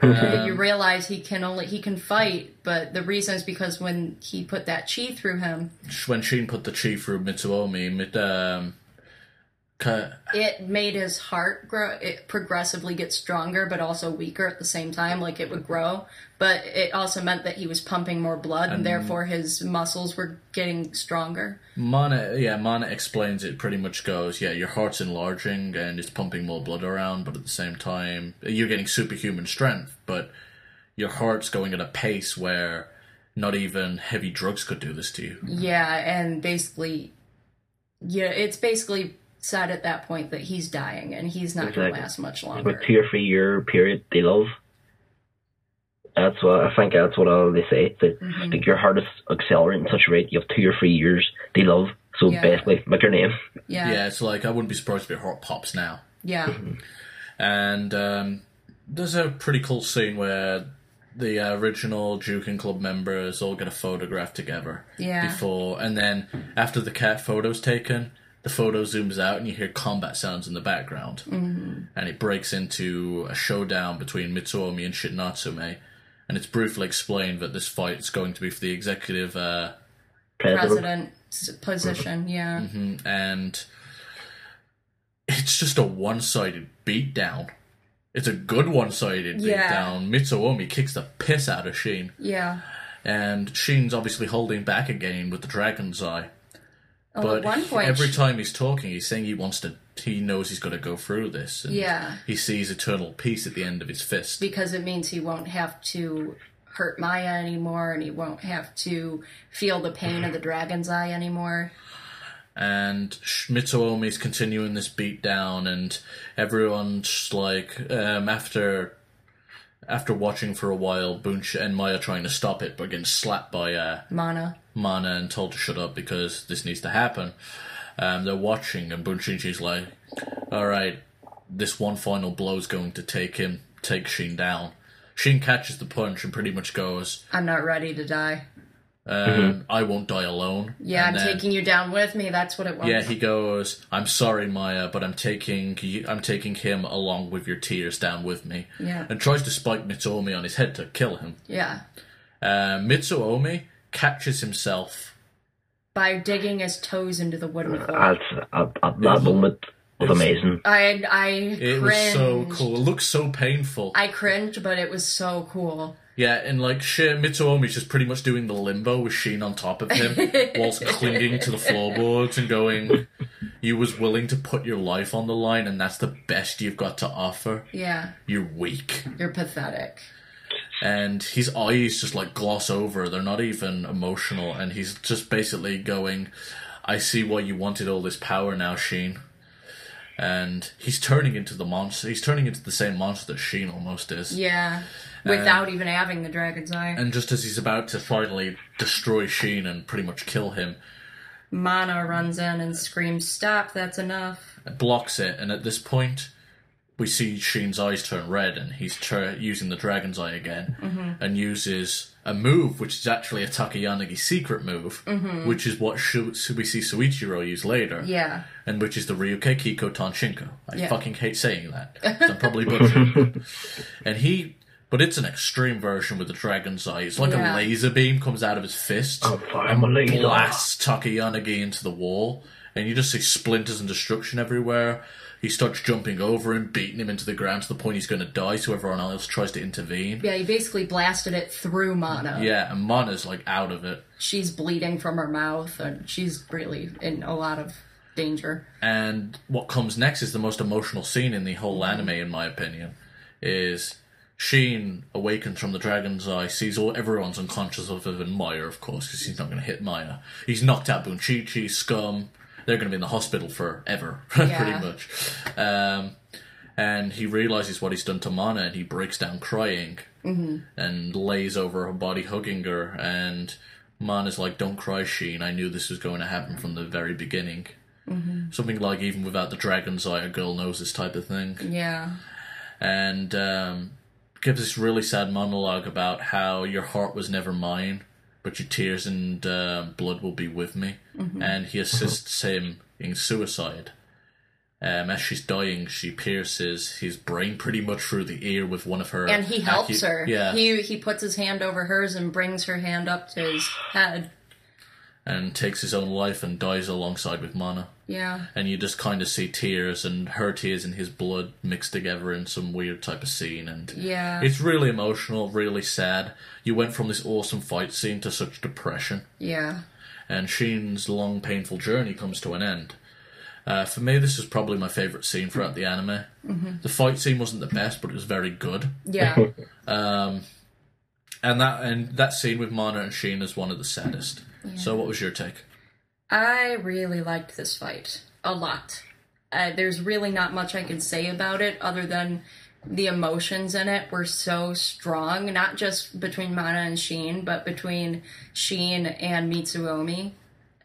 <laughs> you realize he can only he can fight, but the reason is because when he put that chi through him, When Sheen put the chi through Mitsuomi, Mit, um, ka- it made his heart grow. It progressively get stronger, but also weaker at the same time. Like it would grow, but it also meant that he was pumping more blood, and therefore his muscles were getting stronger. Mana, yeah, Mana explains it pretty much goes, yeah, your heart's enlarging and it's pumping more blood around, but at the same time, you're getting superhuman strength, but your heart's going at a pace where not even heavy drugs could do this to you. Yeah, and basically, yeah, it's basically said at that point that he's dying and he's not going to last much With longer. two or three year period, they love. That's what I think. That's what all they say. That Mm-hmm. like your heart is accelerating at such a rate. You have two or three years. They love. So Yeah. basically, make your name. Yeah, Yeah, it's like, I wouldn't be surprised if your heart pops now. yeah, And um, there's a pretty cool scene where the uh, original and Club members all get a photograph together. Yeah. Before and then after the cat photo's taken, the photo zooms out and you hear combat sounds in the background, mm-hmm. and it breaks into a showdown between Mitsuomi and Shin Natsume. And it's briefly explained that this fight is going to be for the executive uh, President. position. Yeah, and it's just a one-sided beatdown. It's a good one-sided Yeah. beatdown. Mitsuomi kicks the piss out of Sheen, yeah. and Sheen's obviously holding back again with the dragon's eye. Oh, But at one point, every time he's talking, he's saying he wants to. He knows he's got to go through this. And Yeah. He sees eternal peace at the end of his fist. because it means he won't have to hurt Maya anymore, and he won't have to feel the pain of the <sighs> dragon's eye anymore. and Mitsuomi's continuing this beat down, and everyone's like, um, after after watching for a while, Bunch and Maya trying to stop it, but getting slapped by uh, Mana. Mana and told to shut up because this needs to happen. Um, they're watching, and Bunshichi's like, "All right, this one final blow is going to take him, take Sheen down." Sheen catches the punch and pretty much goes, I'm not ready to die. um, "I won't die alone." Yeah, And I'm then- taking you down with me. That's what it was. Yeah, he goes, "I'm sorry, Maya, but I'm taking I'm taking him along with your tears down with me." Yeah. And tries to spike Mitsuomi on his head to kill him. yeah. Uh, Mitsuomi catches himself. By digging his toes into the wooden floor. That's at, at that moment was amazing. I I It cringed. was so cool. It looks so painful. I cringed, but it was so cool. yeah, and like shit, Mitsuomi's just pretty much doing the limbo with Sheen on top of him, <laughs> whilst clinging to the floorboards and going, "You was willing to put your life on the line, and that's the best you've got to offer. Yeah, You're weak." you're pathetic. And his eyes just like gloss over. They're not even emotional, and he's just basically going, "I see why you wanted all this power now, Sheen." And he's turning into the monster. He's turning into the same monster that Sheen almost is. Yeah, without even having the dragon's eye. And just as he's about to finally destroy Sheen and pretty much kill him, Mana runs in and screams, "Stop! That's enough!" blocks it. And at this point, we see Sheen's eyes turn red, and he's tur- using the dragon's eye again, mm-hmm. and uses a move which is actually a Takayanagi secret move, mm-hmm. which is what Shu- we see Soichiro use later, Yeah, and which is the Ryuke Kiko Tonshinko. I Yeah. fucking hate saying that. <laughs> I'm probably butchering. and he, but it's an extreme version with the dragon's eye. It's like Yeah. a laser beam comes out of his fist Oh, fire, I'm a laser. blasts Takayanagi into the wall, and you just see splinters and destruction everywhere. He starts jumping over him, beating him into the ground to the point he's going to die. So everyone else tries to intervene. Yeah, he basically blasted it through Mana. Yeah, and Mana's like out of it. She's bleeding from her mouth, and she's really in a lot of danger. And what comes next is the most emotional scene in the whole mm-hmm. anime, in my opinion. Is Sheen awakens from the dragon's eye, sees all everyone's unconscious other than Maya, of course, because he's not going to hit Maya. He's knocked out Bunshichi, Scum. They're going to be in the hospital forever, <laughs> Yeah. pretty much. Um, and he realizes what he's done to Mana, and he breaks down crying and lays over her body, hugging her. And Mana's like, "Don't cry, Shin. I knew this was going to happen from the very beginning." Something like even without the dragon's eye, a girl knows this type of thing. Yeah. And um, gives this really sad monologue about how your heart was never mine, but your tears and uh, blood will be with me. And he assists him in suicide. Um, as she's dying, she pierces his brain pretty much through the ear with one of her. And he helps acu- her. Yeah. He he puts his hand over hers and brings her hand up to his head. and takes his own life and dies alongside with Mana. Yeah. and you just kind of see tears and her tears and his blood mixed together in some weird type of scene and Yeah. it's really emotional really sad. You went from this awesome fight scene to such depression. Yeah. and Shin's long painful journey comes to an end. Uh, for me this is probably my favorite scene throughout the anime. The fight scene wasn't the best but it was very good. Yeah. <laughs> and that and that scene with mana and Shin is one of the saddest. So what was your take I really liked this fight a lot. Uh, there's really not much I can say about it other than the emotions in it were so strong, not just between Mana and Shin, but between Shin and Mitsuomi.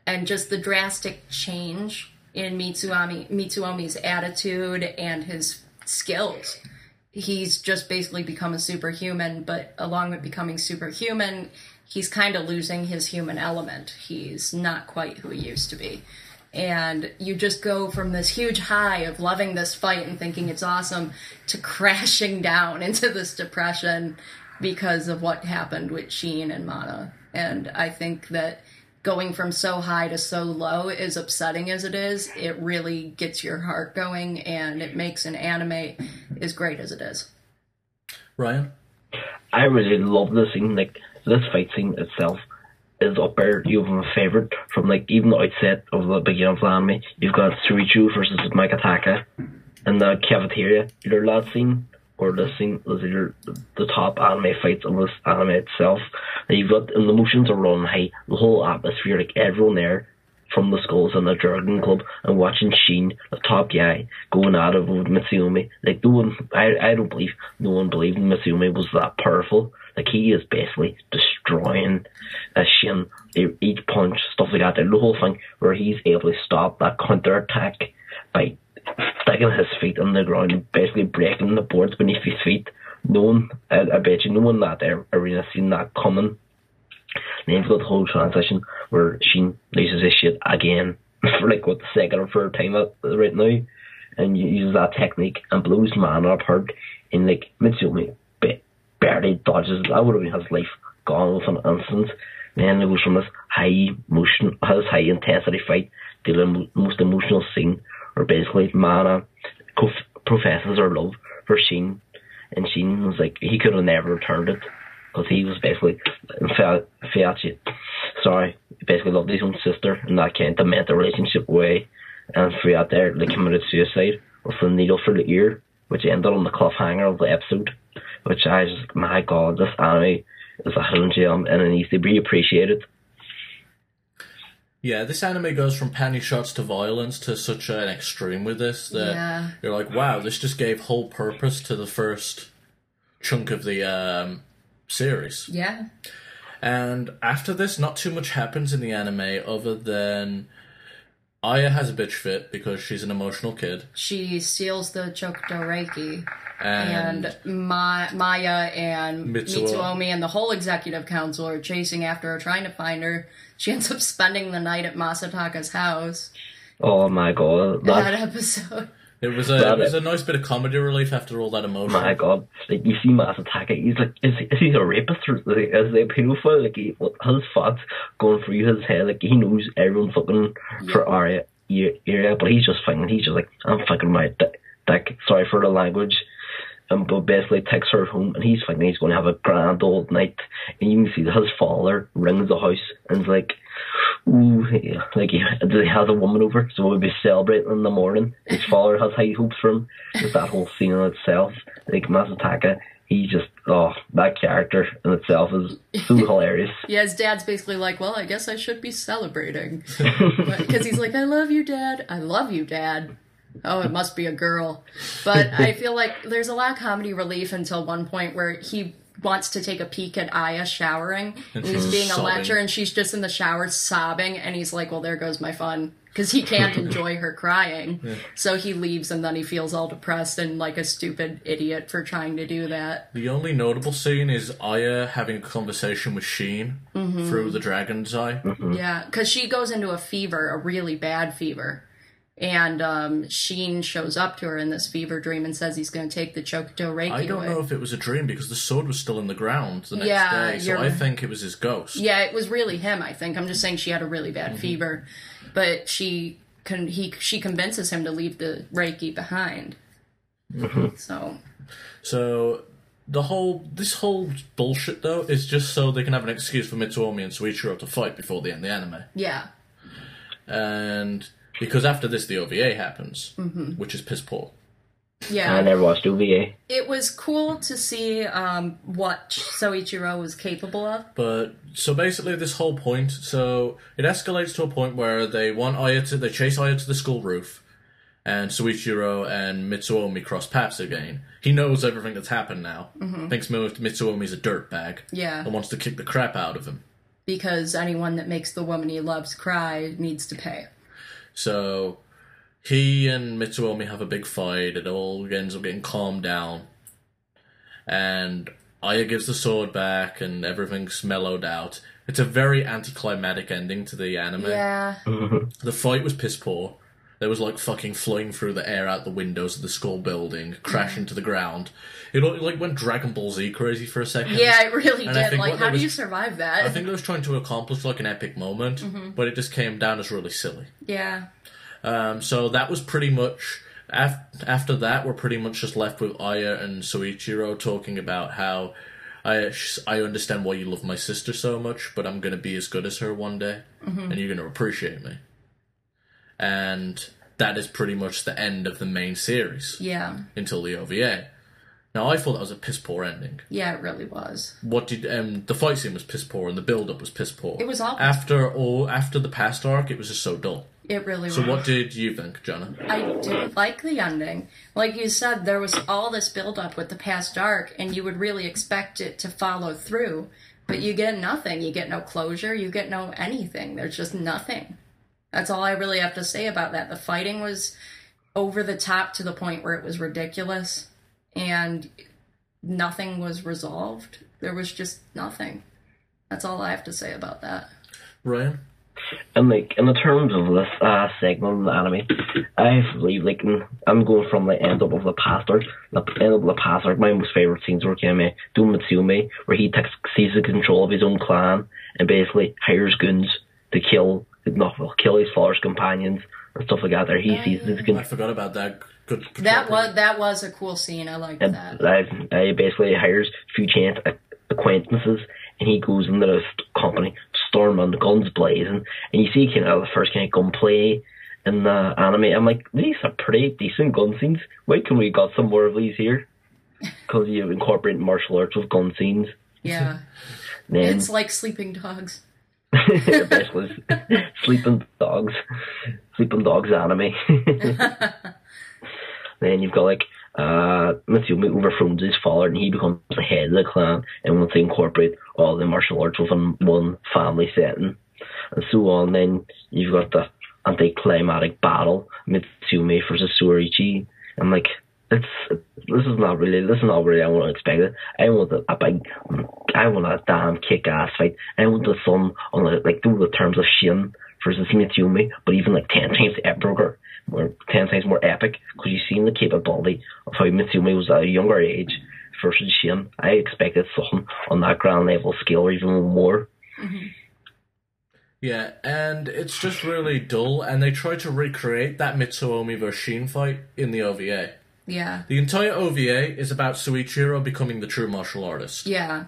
And just the drastic change in Mitsuomi, Mitsuomi's attitude and his skills. He's just basically become a superhuman, but along with becoming superhuman, he's kind of losing his human element. He's not quite who he used to be. And you just go from this huge high of loving this fight and thinking it's awesome to <laughs> crashing down into this depression because of what happened with Shin and Mana. And I think that going from so high to so low, as upsetting as it is, it really gets your heart going and it makes an anime as great as it is. ryan I really love this scene. Like this fight scene itself is up there. You have my favorite from like even the outset of the beginning of the anime. You've got Surichu versus Masataka in the cafeteria. Either that scene or the scene is either the top anime fights of this anime itself. And you've got and the emotions are running high. The whole atmosphere, like everyone there from the schools and the Dragon Club and watching Shin, the top guy, going at it with Mitsuomi. Like no one I I don't believe no one believed Mitsuomi was that powerful. Like he is basically destroying Shin e- each punch, stuff like that. And the whole thing where he's able to stop that counter attack by sticking his feet on the ground, basically breaking the boards beneath his feet. No one I, I bet you no one in that arena seen that coming. And then got the whole transition where Shin loses his shit again for <laughs> like what the second or third time right now, and uses that technique and blows Mana apart in like Mitsuomi ba- barely dodges. That would have been his life gone with an instant. Then it goes from this high motion, his high intensity fight to the most emotional scene where basically Mana professes her love for Shin, and Shin was like he could have never returned it because he was basically felt felt sorry he basically loved his own sister in that kind of demented relationship way, and throughout there they committed suicide with a needle for the ear, which ended on the cliffhanger of the episode, which I just my god this anime is a hidden gem and it needs to be appreciated. Yeah, this anime goes from panty shots to violence to such an extreme with this that Yeah. you're like, wow, this just gave whole purpose to the first chunk of the um, series. Yeah. And after this, not too much happens in the anime other than Aya has a bitch fit because she's an emotional kid, She steals the Chokuto Reiki. and, and Ma- Maya and Mitsuo. Mitsuomi and the whole executive council are chasing after her, trying to find her. She ends up spending the night at Masataka's house. Oh my god, That that episode. It was a Love it was a nice bit of comedy relief after all that emotion. My God, like you see Masataka, he's like, is, is he a rapist or is he a pedophile? Like he, his thoughts going through his head, like he knows everyone's looking for Arya area, but he's just fucking. he's just like, I'm fucking my dick, dick. sorry for the language. And but basically takes her home, and he's thinking he's going to have a grand old night. And you can see that his father rings the house and is like, "Ooh, like he, has a woman over, so we'll be celebrating in the morning. His father has high hopes for him. Just that whole scene in itself, like Masataka, he just oh that character in itself is so <laughs> hilarious. Yeah, his dad's basically like, well, I guess I should be celebrating. <laughs> Because he's like, I love you, dad. I love you, dad. Oh, it must be a girl. But <laughs> I feel like there's a lot of comedy relief until one point where he wants to take a peek at Aya showering. And he's she's being a lecher, and she's just in the shower sobbing. And he's like, well, there goes my fun. Because he can't <laughs> enjoy her crying. So he leaves, and then he feels all depressed and like a stupid idiot for trying to do that. The only notable scene is Aya having a conversation with Shin Mm-hmm. through the dragon's eye. Yeah, because she goes into a fever, a really bad fever. And um, Shin shows up to her in this fever dream and says he's going to take the Chokuto Reiki I don't away. know if it was a dream because the sword was still in the ground the next Yeah, day, so I think it was his ghost. Yeah, it was really him. I think I'm just saying she had a really bad fever, but she con- he she convinces him to leave the Reiki behind. So So the whole this whole bullshit though is just so they can have an excuse for Mitsuomi and Soichiro to fight before they end the anime. yeah, And because after this the OVA happens, Mm-hmm. which is piss poor. yeah. I never watched OVA. it was cool to see um, what Soichiro was capable of. But so basically, this whole point, so it escalates to a point where they want Aya to, they chase Aya to the school roof, and Soichiro and Mitsuomi cross paths again. He knows everything that's happened now. Thinks Mi- Mitsuomi's a dirtbag. Yeah. And wants to kick the crap out of him. because anyone that makes the woman he loves cry needs to pay. So he and Mitsuomi have a big fight. It all ends up getting calmed down. And Aya gives the sword back and everything's mellowed out. It's a very anticlimactic ending to the anime. Yeah, <laughs> The fight was piss poor. There was like fucking flying through the air out the windows of the school building, crashing to the ground. It like went Dragon Ball Z crazy for a second. yeah, it really And did. Like, how they do you survive that? I think they was trying to accomplish like an epic moment, but it just came down as really silly. yeah, Um, so that was pretty much af- after that. We're pretty much just left with Aya and Soichiro talking about how I I understand why you love my sister so much, but I'm gonna be as good as her one day, and you're gonna appreciate me. And that is pretty much the end of the main series yeah, until the OVA. Now I thought that was a piss poor ending. yeah. It really was. What did um the fight scene was piss poor and the build up was piss poor. It was awful. after all after the past arc. It was just so dull. It really So was. So what did you think, Jenna? I did like the ending. Like you said, there was all this build up with the past arc, and you would really expect it to follow through, but you get nothing. You get no closure. You get no anything. There's just nothing. That's all I really have to say about that. The fighting was over the top to the point where it was ridiculous, and nothing was resolved. There was just nothing. That's all I have to say about that. Ryan? And like in the terms of this uh, segment of the anime, I believe like I'm going from the end up of the past arc. The end of the past arc, my most favorite scenes were kind of Doom Mitsume, where he takes seizes control of his own clan and basically hires goons to kill, not well, kill his father's companions and stuff like that. There he seizes his I forgot about that. Good. good That job. was that was a cool scene. I liked and that. I, I uh, basically hires a few chance acquaintances and he goes into this company, storming, guns blazing, and you see kind of the first kind of gunplay in the anime. I'm like, these are pretty decent gun scenes. Why can we got some more of these here? Because you incorporate martial arts with gun scenes. Yeah, <laughs> Then it's like Sleeping Dogs. Basically <laughs> sleeping dogs, sleeping dogs anime. <laughs> then you've got like uh Mitsuomi overthrows his father and he becomes the head of the clan and wants to incorporate all the martial arts within one family setting and so on. Then you've got the anticlimactic battle Mitsuomi versus Suorichi. I'm like, it's this is not really this is not really I want to expect it. I want a, a big, I want a damn kick ass fight. I want the son on the like through the terms of Shin versus Mitsuomi, but even like ten times epicer. more ten times more epic because you've seen the capability of how Mitsuomi was at a younger age versus Shane. I expected something on that grand level scale or even more. Mm-hmm. Yeah, and it's just really dull, and they try to recreate that Mitsuomi versus Shin fight in the OVA. Yeah. The entire OVA is about Soichiro becoming the true martial artist. Yeah.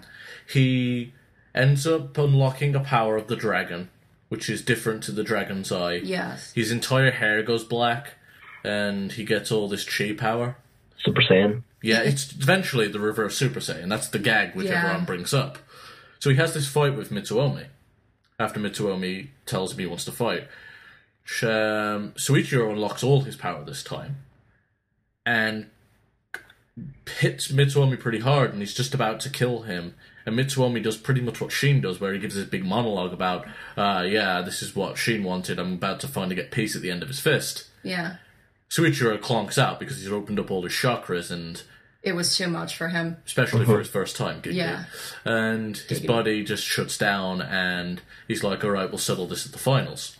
He ends up unlocking a power of the dragon, which is different to the dragon's eye. Yes. His entire hair goes black, and he gets all this chi power. Super Saiyan. Yeah, it's eventually the reverse Super Saiyan. That's the gag which Yeah. everyone brings up. So he has this fight with Mitsuomi. After Mitsuomi tells him he wants to fight, Sh- um, Soichiro unlocks all his power this time, and hits Mitsuomi pretty hard, and he's just about to kill him. And Mitsuomi does pretty much what Shin does, where he gives this big monologue about, uh, yeah, this is what Shin wanted. I'm about to finally get peace at the end of his fist. Yeah. Soichiro clonks out because he's opened up all his chakras and It was too much for him. especially for his first time gigging. Yeah. And his Giggity. body just shuts down, and he's like, "All right, we'll settle this at the finals."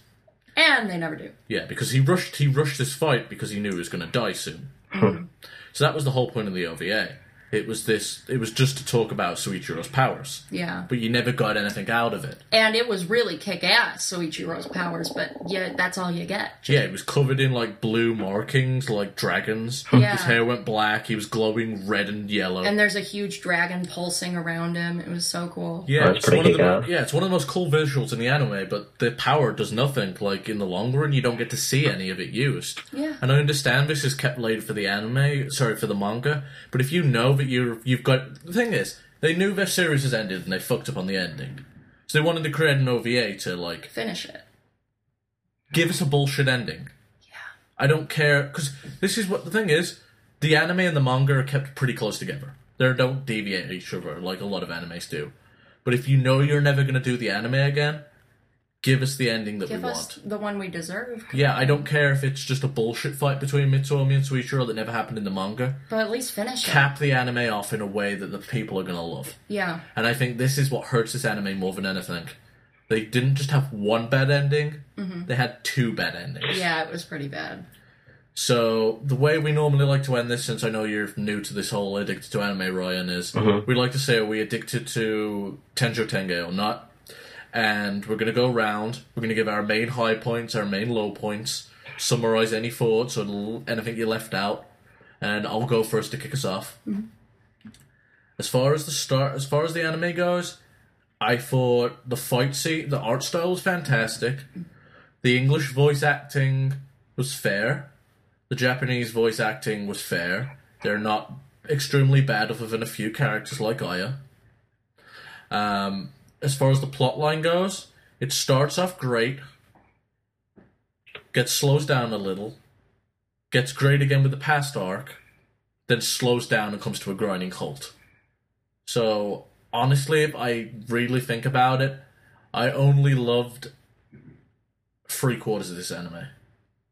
And they never do. Yeah, because he rushed he rushed this fight because he knew he was going to die soon. <laughs> so that was the whole point of the OVA. It was this. It was just to talk about Soichiro's powers, Yeah. but you never got anything out of it. And it was really kick ass, Soichiro's powers, but yeah, that's all you get. Yeah, it was covered in like blue markings, like dragons. <laughs> Yeah. His hair went black. He was glowing red and yellow. And there's a huge dragon pulsing around him. It was so cool. Yeah, That's it's pretty one of the mo- yeah, it's one of the most cool visuals in the anime, but the power does nothing. Like in the long run, you don't get to see any of it used. Yeah. And I understand this is kept later for the anime, sorry for the manga, but if you know that you're you've got the thing is they knew their series has ended and they fucked up on the ending, so they wanted to create an OVA to like Finish it. give us a bullshit ending. Yeah. I don't care because this is what the thing is. The anime and the manga are kept pretty close together. They don't deviate each other like a lot of animes do. But if you know you're never going to do the anime again, give us the ending that Give we us want. the one we deserve. Yeah, I don't care if it's just a bullshit fight between Mitsuomi and Soichiro that never happened in the manga. But at least finish it. Cap the anime off in a way that the people are going to love. Yeah. And I think this is what hurts this anime more than anything. They didn't just have one bad ending; mm-hmm. they had two bad endings. Yeah, it was pretty bad. So the way we normally like to end this, since I know you're new to this whole addicted to anime, Ryan, is mm-hmm. we like to say are we addicted to Tenjo Tenge or not? And we're gonna go around. We're gonna give our main high points, our main low points, summarize any thoughts or anything you left out, and I'll go first to kick us off. As far as the start, as far as the anime goes, I thought the fight scene, the art style was fantastic. The English voice acting was fair. The Japanese voice acting was fair. They're not extremely bad, other than a few characters like Aya. Um, as far as the plot line goes, it starts off great, gets slows down a little, gets great again with the past arc, then slows down and comes to a grinding halt. So honestly, if I really think about it, I only loved three quarters of this anime.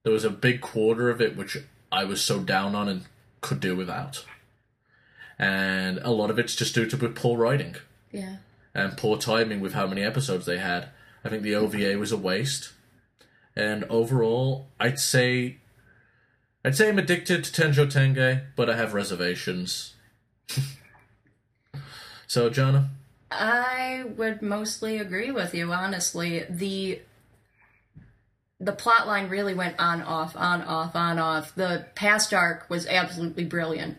There was a big quarter of it which I was so down on and could do without. And a lot of it's just due to poor writing Yeah. And poor timing with how many episodes they had. I think the OVA was a waste. And overall, I'd say I'd say I'm addicted to Tenjo Tenge, but I have reservations. <laughs> so, Jana? I would mostly agree with you, honestly. The the plot line really went on off, on off, on off. The past arc was absolutely brilliant.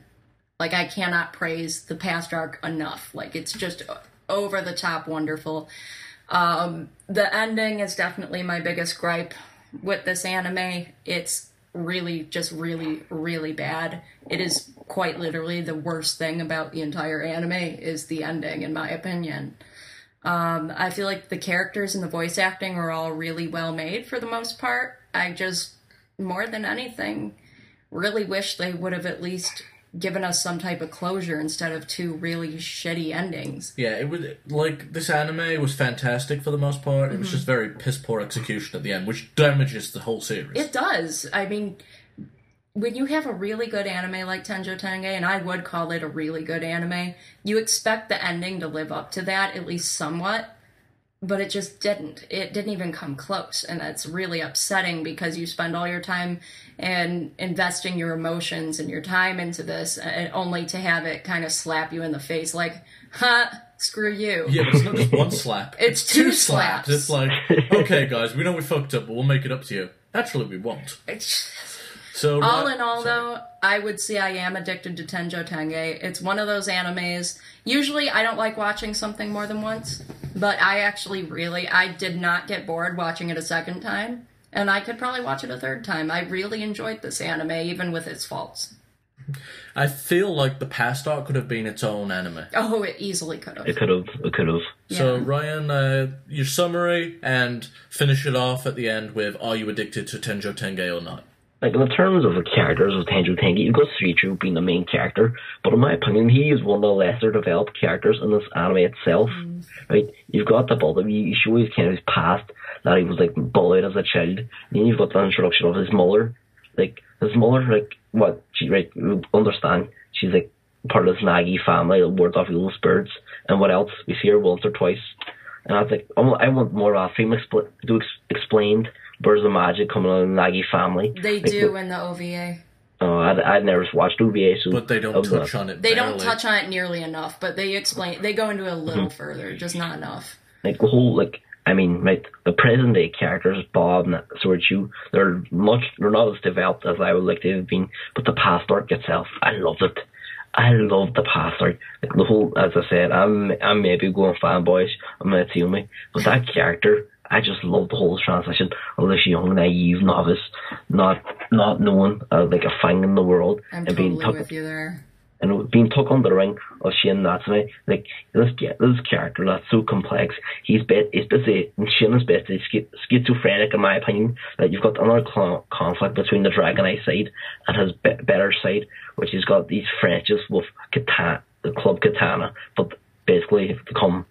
Like I cannot praise the past arc enough. Like it's just over the top wonderful. Um, the ending is definitely my biggest gripe with this anime. It's really, just really, really bad. It is quite literally the worst thing about the entire anime is the ending, in my opinion. Um, I feel like the characters and the voice acting are all really well made for the most part. I just, more than anything, really wish they would have at least given us some type of closure instead of two really shitty endings. Yeah, it was like this anime was fantastic for the most part. It was mm-hmm. just very piss poor execution at the end, which damages the whole series. It does. I mean, when you have a really good anime like Tenjo Tenge, and I would call it a really good anime, you expect the ending to live up to that at least somewhat. But it just didn't. It didn't even come close, and that's really upsetting because you spend all your time and investing your emotions and your time into this, uh, and only to have it kind of slap you in the face, like, "Huh, screw you." Yeah, but it's not just one slap. <laughs> It's two slaps. It's like, okay, guys, we know we fucked up, but we'll make it up to you. Naturally, we won't. It's- So all Ri- in all, sorry. though, I would say I am addicted to Tenjo Tenge. It's one of those animes. Usually, I don't like watching something more than once, but I actually really, I did not get bored watching it a second time, and I could probably watch it a third time. I really enjoyed this anime, even with its faults. I feel like the past arc could have been its own anime. Oh, it easily could have. It could have. It could have. So Yeah. Ryan, uh, your summary and finish it off at the end with: Are you addicted to Tenjo Tenge or not? Like in terms of the characters of Tenjo Tenge, you've got Suichu being the main character, but in my opinion, he is one of the lesser developed characters in this anime itself. Mm. Right? You've got the bullet. You show his kind of his past that he was like bullied as a child. then you've got the introduction of his mother. Like his mother, like what she right? You understand? She's like part of this Nagi family, the ward of evil spirits, and what else? We see her once or twice. And I was like, I want, I want more of that theme expl- to ex- explained. Birds of Magic coming on in the Nagi family. They Like, do in the OVA. Oh, I'd, I'd never watched OVA, so But they don't touch not- on it. They barely. don't touch on it nearly enough, but they explain. They go into it a little mm-hmm. further, just not enough. like the whole like. I mean, like the present day characters, Bob and Swordchu, they're much, they're not as developed as I would like to have been. But the past arc itself, I loved it. I love the past arc. Like the whole, as I said, I'm, I'm maybe going fanboyish. I'm gonna tell me, but that character, I just love the whole transition of this young, naive novice, not, not knowing uh, like a thing in the world, I'm and being totally took, with you there. and being took under the ring of Shane Natsume, like this this character that's so complex. He's bit he's busy and Shane is basically schizophrenic in my opinion. That you've got another cl- conflict between the Dragonite side and his be- better side, which he's got these Frenches with katana, the club katana, but basically they come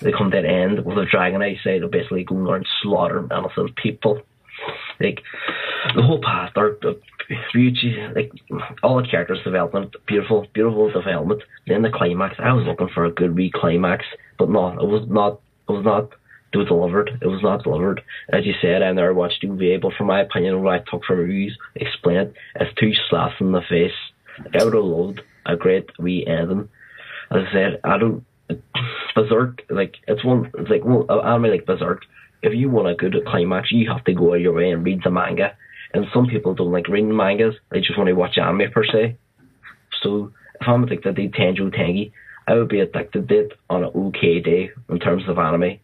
they come to an end with the Dragonite side of basically going around slaughtering innocent people. Like the whole past arc, the beauty, like all the characters' development, beautiful, beautiful development. Then the climax, I was looking for a good wee climax, but no, it was not. It was not. It was delivered. It was not delivered. As you said, I never watched OVA, but from my opinion, what I took from reviews, explain it as two slaps in the face. I would have loved a great wee ending. As I said, I don't. Berserk, like it's one, it's like well, anime like Berserk. If you want a good climax, you have to go out of your way and read the manga. And some people don't like reading mangas; they just want to watch anime per se. So if I'm addicted to Tenjo Tenge, I would be addicted to it on an okay day in terms of anime.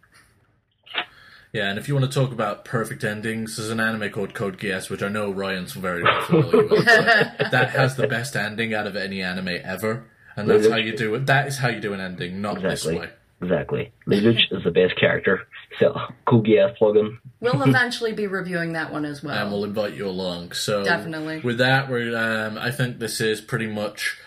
Yeah, and if you want to talk about perfect endings, there's an anime called Code Geass, which I know Ryan's very familiar with. <laughs> that has the best ending out of any anime ever, and that's how you do it. That is how you do an ending, not Exactly. this way. Exactly. Lelouch is the best character. So Code Geass plugin. We'll <laughs> eventually be reviewing that one as well. and we'll invite you along. So Definitely. with that, we're um, I think this is pretty much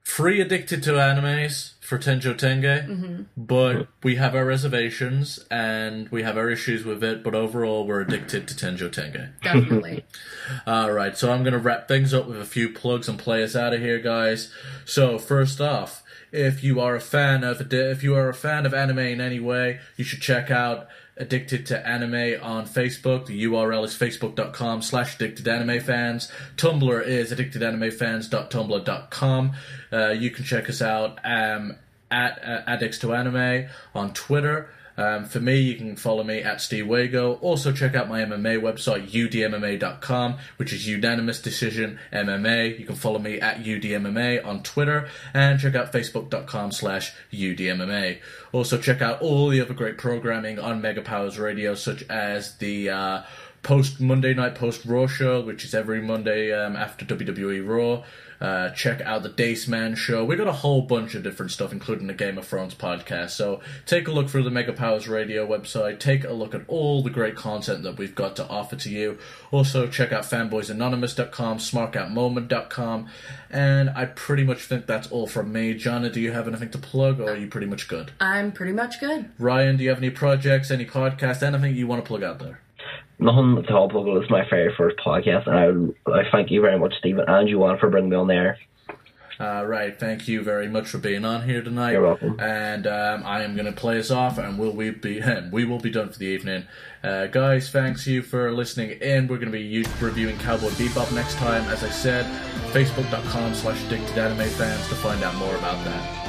free addicted to animes for Tenjo Tenge, Mm-hmm. but we have our reservations and we have our issues with it. But overall, we're addicted to Tenjo Tenge. Definitely. <laughs> All right, so I'm going to wrap things up with a few plugs and play us out of here, guys. So first off, if you are a fan of if you are a fan of anime in any way, you should check out Addicted to Anime on Facebook. The URL is facebook.com slash addicted anime fans. Tumblr is addictedanimefans.tumblr.com. Uh, you can check us out um, at uh, Addicts to Anime on Twitter. Um, for me, you can follow me at Steve Wago. Also, check out my MMA website, udmma.com, which is Unanimous Decision MMA. You can follow me at udmma on Twitter and check out facebook.com slash udmma. Also, check out all the other great programming on Mega Powers Radio, such as the uh, post Monday Night Post Raw show, which is every Monday um, after WWE Raw. Uh, check out the Dace Man show. We got a whole bunch of different stuff, including the Game of Thrones podcast. So take a look through the Mega Powers Radio website. Take a look at all the great content that we've got to offer to you. Also check out fanboysanonymous.com, smarkoutmoment.com, and I pretty much think that's all from me. Jana, do you have anything to plug, or are you pretty much good? I'm pretty much good. Ryan, do you have any projects, any podcasts, anything you want to plug out there? Nothing at all, Pluggle. This is my very first podcast, and I, I thank you very much, Stephen and Juan, for bringing me on there. Uh, right, thank you very much for being on here tonight. You're welcome. And um, I am going to play us off, and we'll we be <laughs> we will be done for the evening. Uh, guys, thanks you for listening in. We're going to be reviewing Cowboy Bebop next time. As I said, facebook.com slash addicted anime fans to find out more about that.